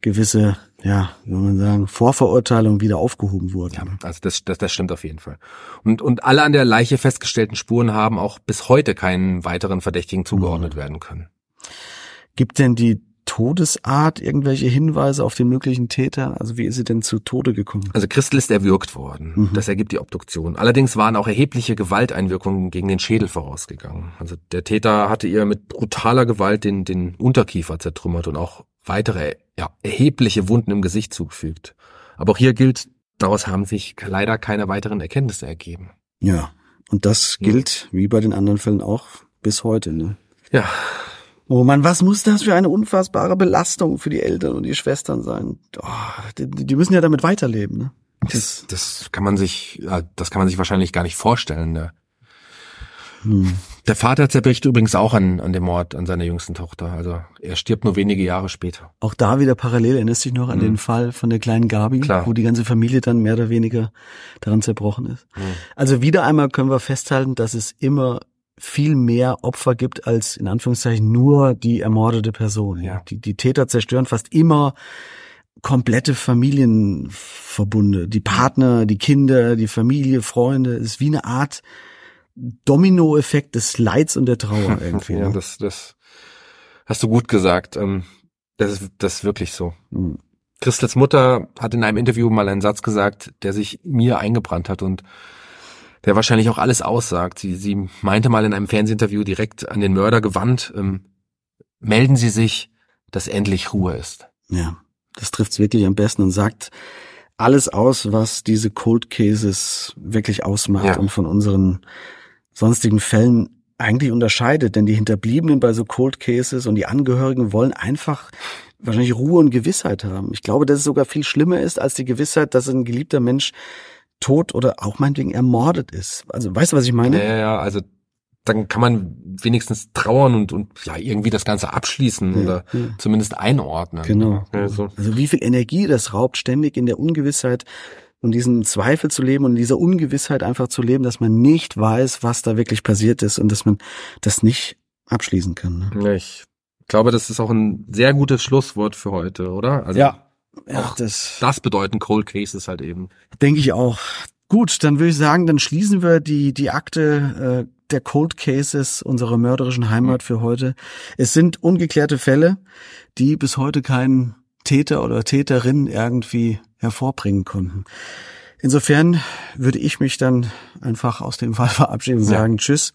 gewisse, ja, wie soll man sagen, Vorverurteilungen wieder aufgehoben wurden. Ja, also das, das, das stimmt auf jeden Fall. Und, und alle an der Leiche festgestellten Spuren haben auch bis heute keinen weiteren Verdächtigen zugeordnet Mhm. werden können. Gibt denn die Todesart irgendwelche Hinweise auf den möglichen Täter? Also wie ist sie denn zu Tode gekommen? Also Christel ist erwürgt worden. Mhm. Das ergibt die Obduktion. Allerdings waren auch erhebliche Gewalteinwirkungen gegen den Schädel vorausgegangen. Also der Täter hatte ihr mit brutaler Gewalt den, den Unterkiefer zertrümmert und auch weitere, ja, erhebliche Wunden im Gesicht zugefügt. Aber auch hier gilt, daraus haben sich leider keine weiteren Erkenntnisse ergeben. Ja. Und das gilt, wie bei den anderen Fällen auch, bis heute. Ne? Ja, Oh Mann, was muss das für eine unfassbare Belastung für die Eltern und die Schwestern sein? Oh, die, die müssen ja damit weiterleben. Ne? das, das kann man sich, das kann man sich wahrscheinlich gar nicht vorstellen. Ne? Hm. Der Vater zerbricht übrigens auch an, an dem Mord an seiner jüngsten Tochter. Also er stirbt nur wenige Jahre später. Auch da wieder parallel, erinnerst dich noch an Mhm. den Fall von der kleinen Gabi, Klar. wo die ganze Familie dann mehr oder weniger daran zerbrochen ist. Mhm. Also wieder einmal können wir festhalten, dass es immer viel mehr Opfer gibt als in Anführungszeichen nur die ermordete Person. Ja. Die, die Täter zerstören fast immer komplette Familienverbunde. Die Partner, die Kinder, die Familie, Freunde. Es ist wie eine Art Dominoeffekt des Leids und der Trauer [LAUGHS] irgendwie. Ja, ne? das, das hast du gut gesagt. Ähm, Das ist, das ist wirklich so. Mhm. Christels Mutter hat in einem Interview mal einen Satz gesagt, der sich mir eingebrannt hat und der wahrscheinlich auch alles aussagt. Sie, sie meinte mal in einem Fernsehinterview direkt an den Mörder gewandt, ähm, melden Sie sich, dass endlich Ruhe ist. Ja, das trifft's wirklich am besten und sagt alles aus, was diese Cold Cases wirklich ausmacht Ja. und von unseren sonstigen Fällen eigentlich unterscheidet. Denn die Hinterbliebenen bei so Cold Cases und die Angehörigen wollen einfach wahrscheinlich Ruhe und Gewissheit haben. Ich glaube, dass es sogar viel schlimmer ist als die Gewissheit, dass ein geliebter Mensch tot oder auch meinetwegen ermordet ist. Also weißt du, was ich meine? Ja, ja, also dann kann man wenigstens trauern und, und ja, irgendwie das Ganze abschließen Ja, oder ja. zumindest einordnen. Genau. Also, Also wie viel Energie das raubt, ständig in der Ungewissheit und diesen Zweifel zu leben und in dieser Ungewissheit einfach zu leben, dass man nicht weiß, was da wirklich passiert ist und dass man das nicht abschließen kann. Ne? ich glaube, das ist auch ein sehr gutes Schlusswort für heute, oder? Also Ja, auch das das bedeuten Cold Cases halt eben. denke ich auch. Gut, dann würde ich sagen, dann schließen wir die, die Akte äh, der Cold Cases unserer mörderischen Heimat für heute. Es sind ungeklärte Fälle, die bis heute keinen Täter oder Täterin irgendwie hervorbringen konnten. Insofern würde ich mich dann einfach aus dem Fall [LAUGHS] verabschieden und Ja. sagen Tschüss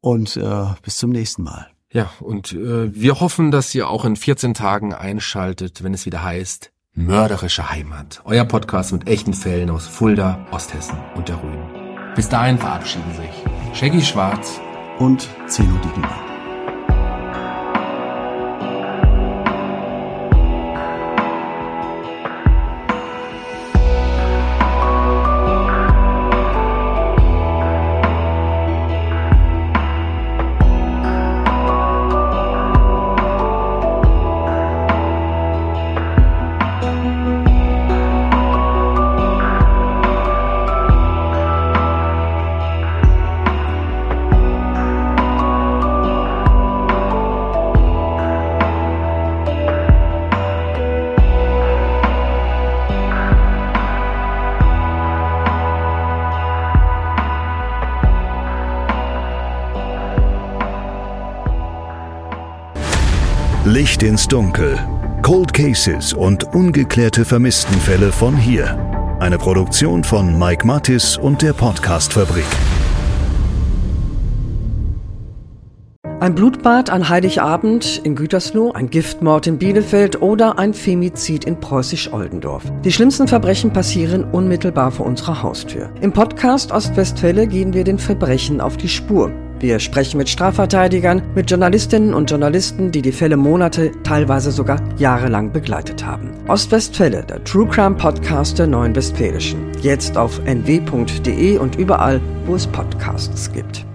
und äh, bis zum nächsten Mal. Ja, und äh, wir hoffen, dass ihr auch in 14 Tagen einschaltet, wenn es wieder heißt Mörderische Heimat. Euer Podcast mit echten Fällen aus Fulda, Osthessen und der Rhön. Bis dahin verabschieden sich Shaggy Schwarz Und Zeno Diegelmann. Licht ins Dunkel. Cold Cases und ungeklärte Vermisstenfälle von hier. Eine Produktion von Mike Mattis und der Podcast-Fabrik. Ein Blutbad an Heiligabend in Gütersloh, ein Giftmord in Bielefeld oder ein Femizid in Preußisch-Oldendorf. Die schlimmsten Verbrechen passieren unmittelbar vor unserer Haustür. Im Podcast Ostwestfälle gehen wir den Verbrechen auf die Spur. Wir sprechen mit Strafverteidigern, mit Journalistinnen und Journalisten, die die Fälle Monate, teilweise sogar jahrelang begleitet haben. Ostwestfälle, der True Crime Podcast der Neuen Westfälischen. Jetzt auf nw.de und überall, wo es Podcasts gibt.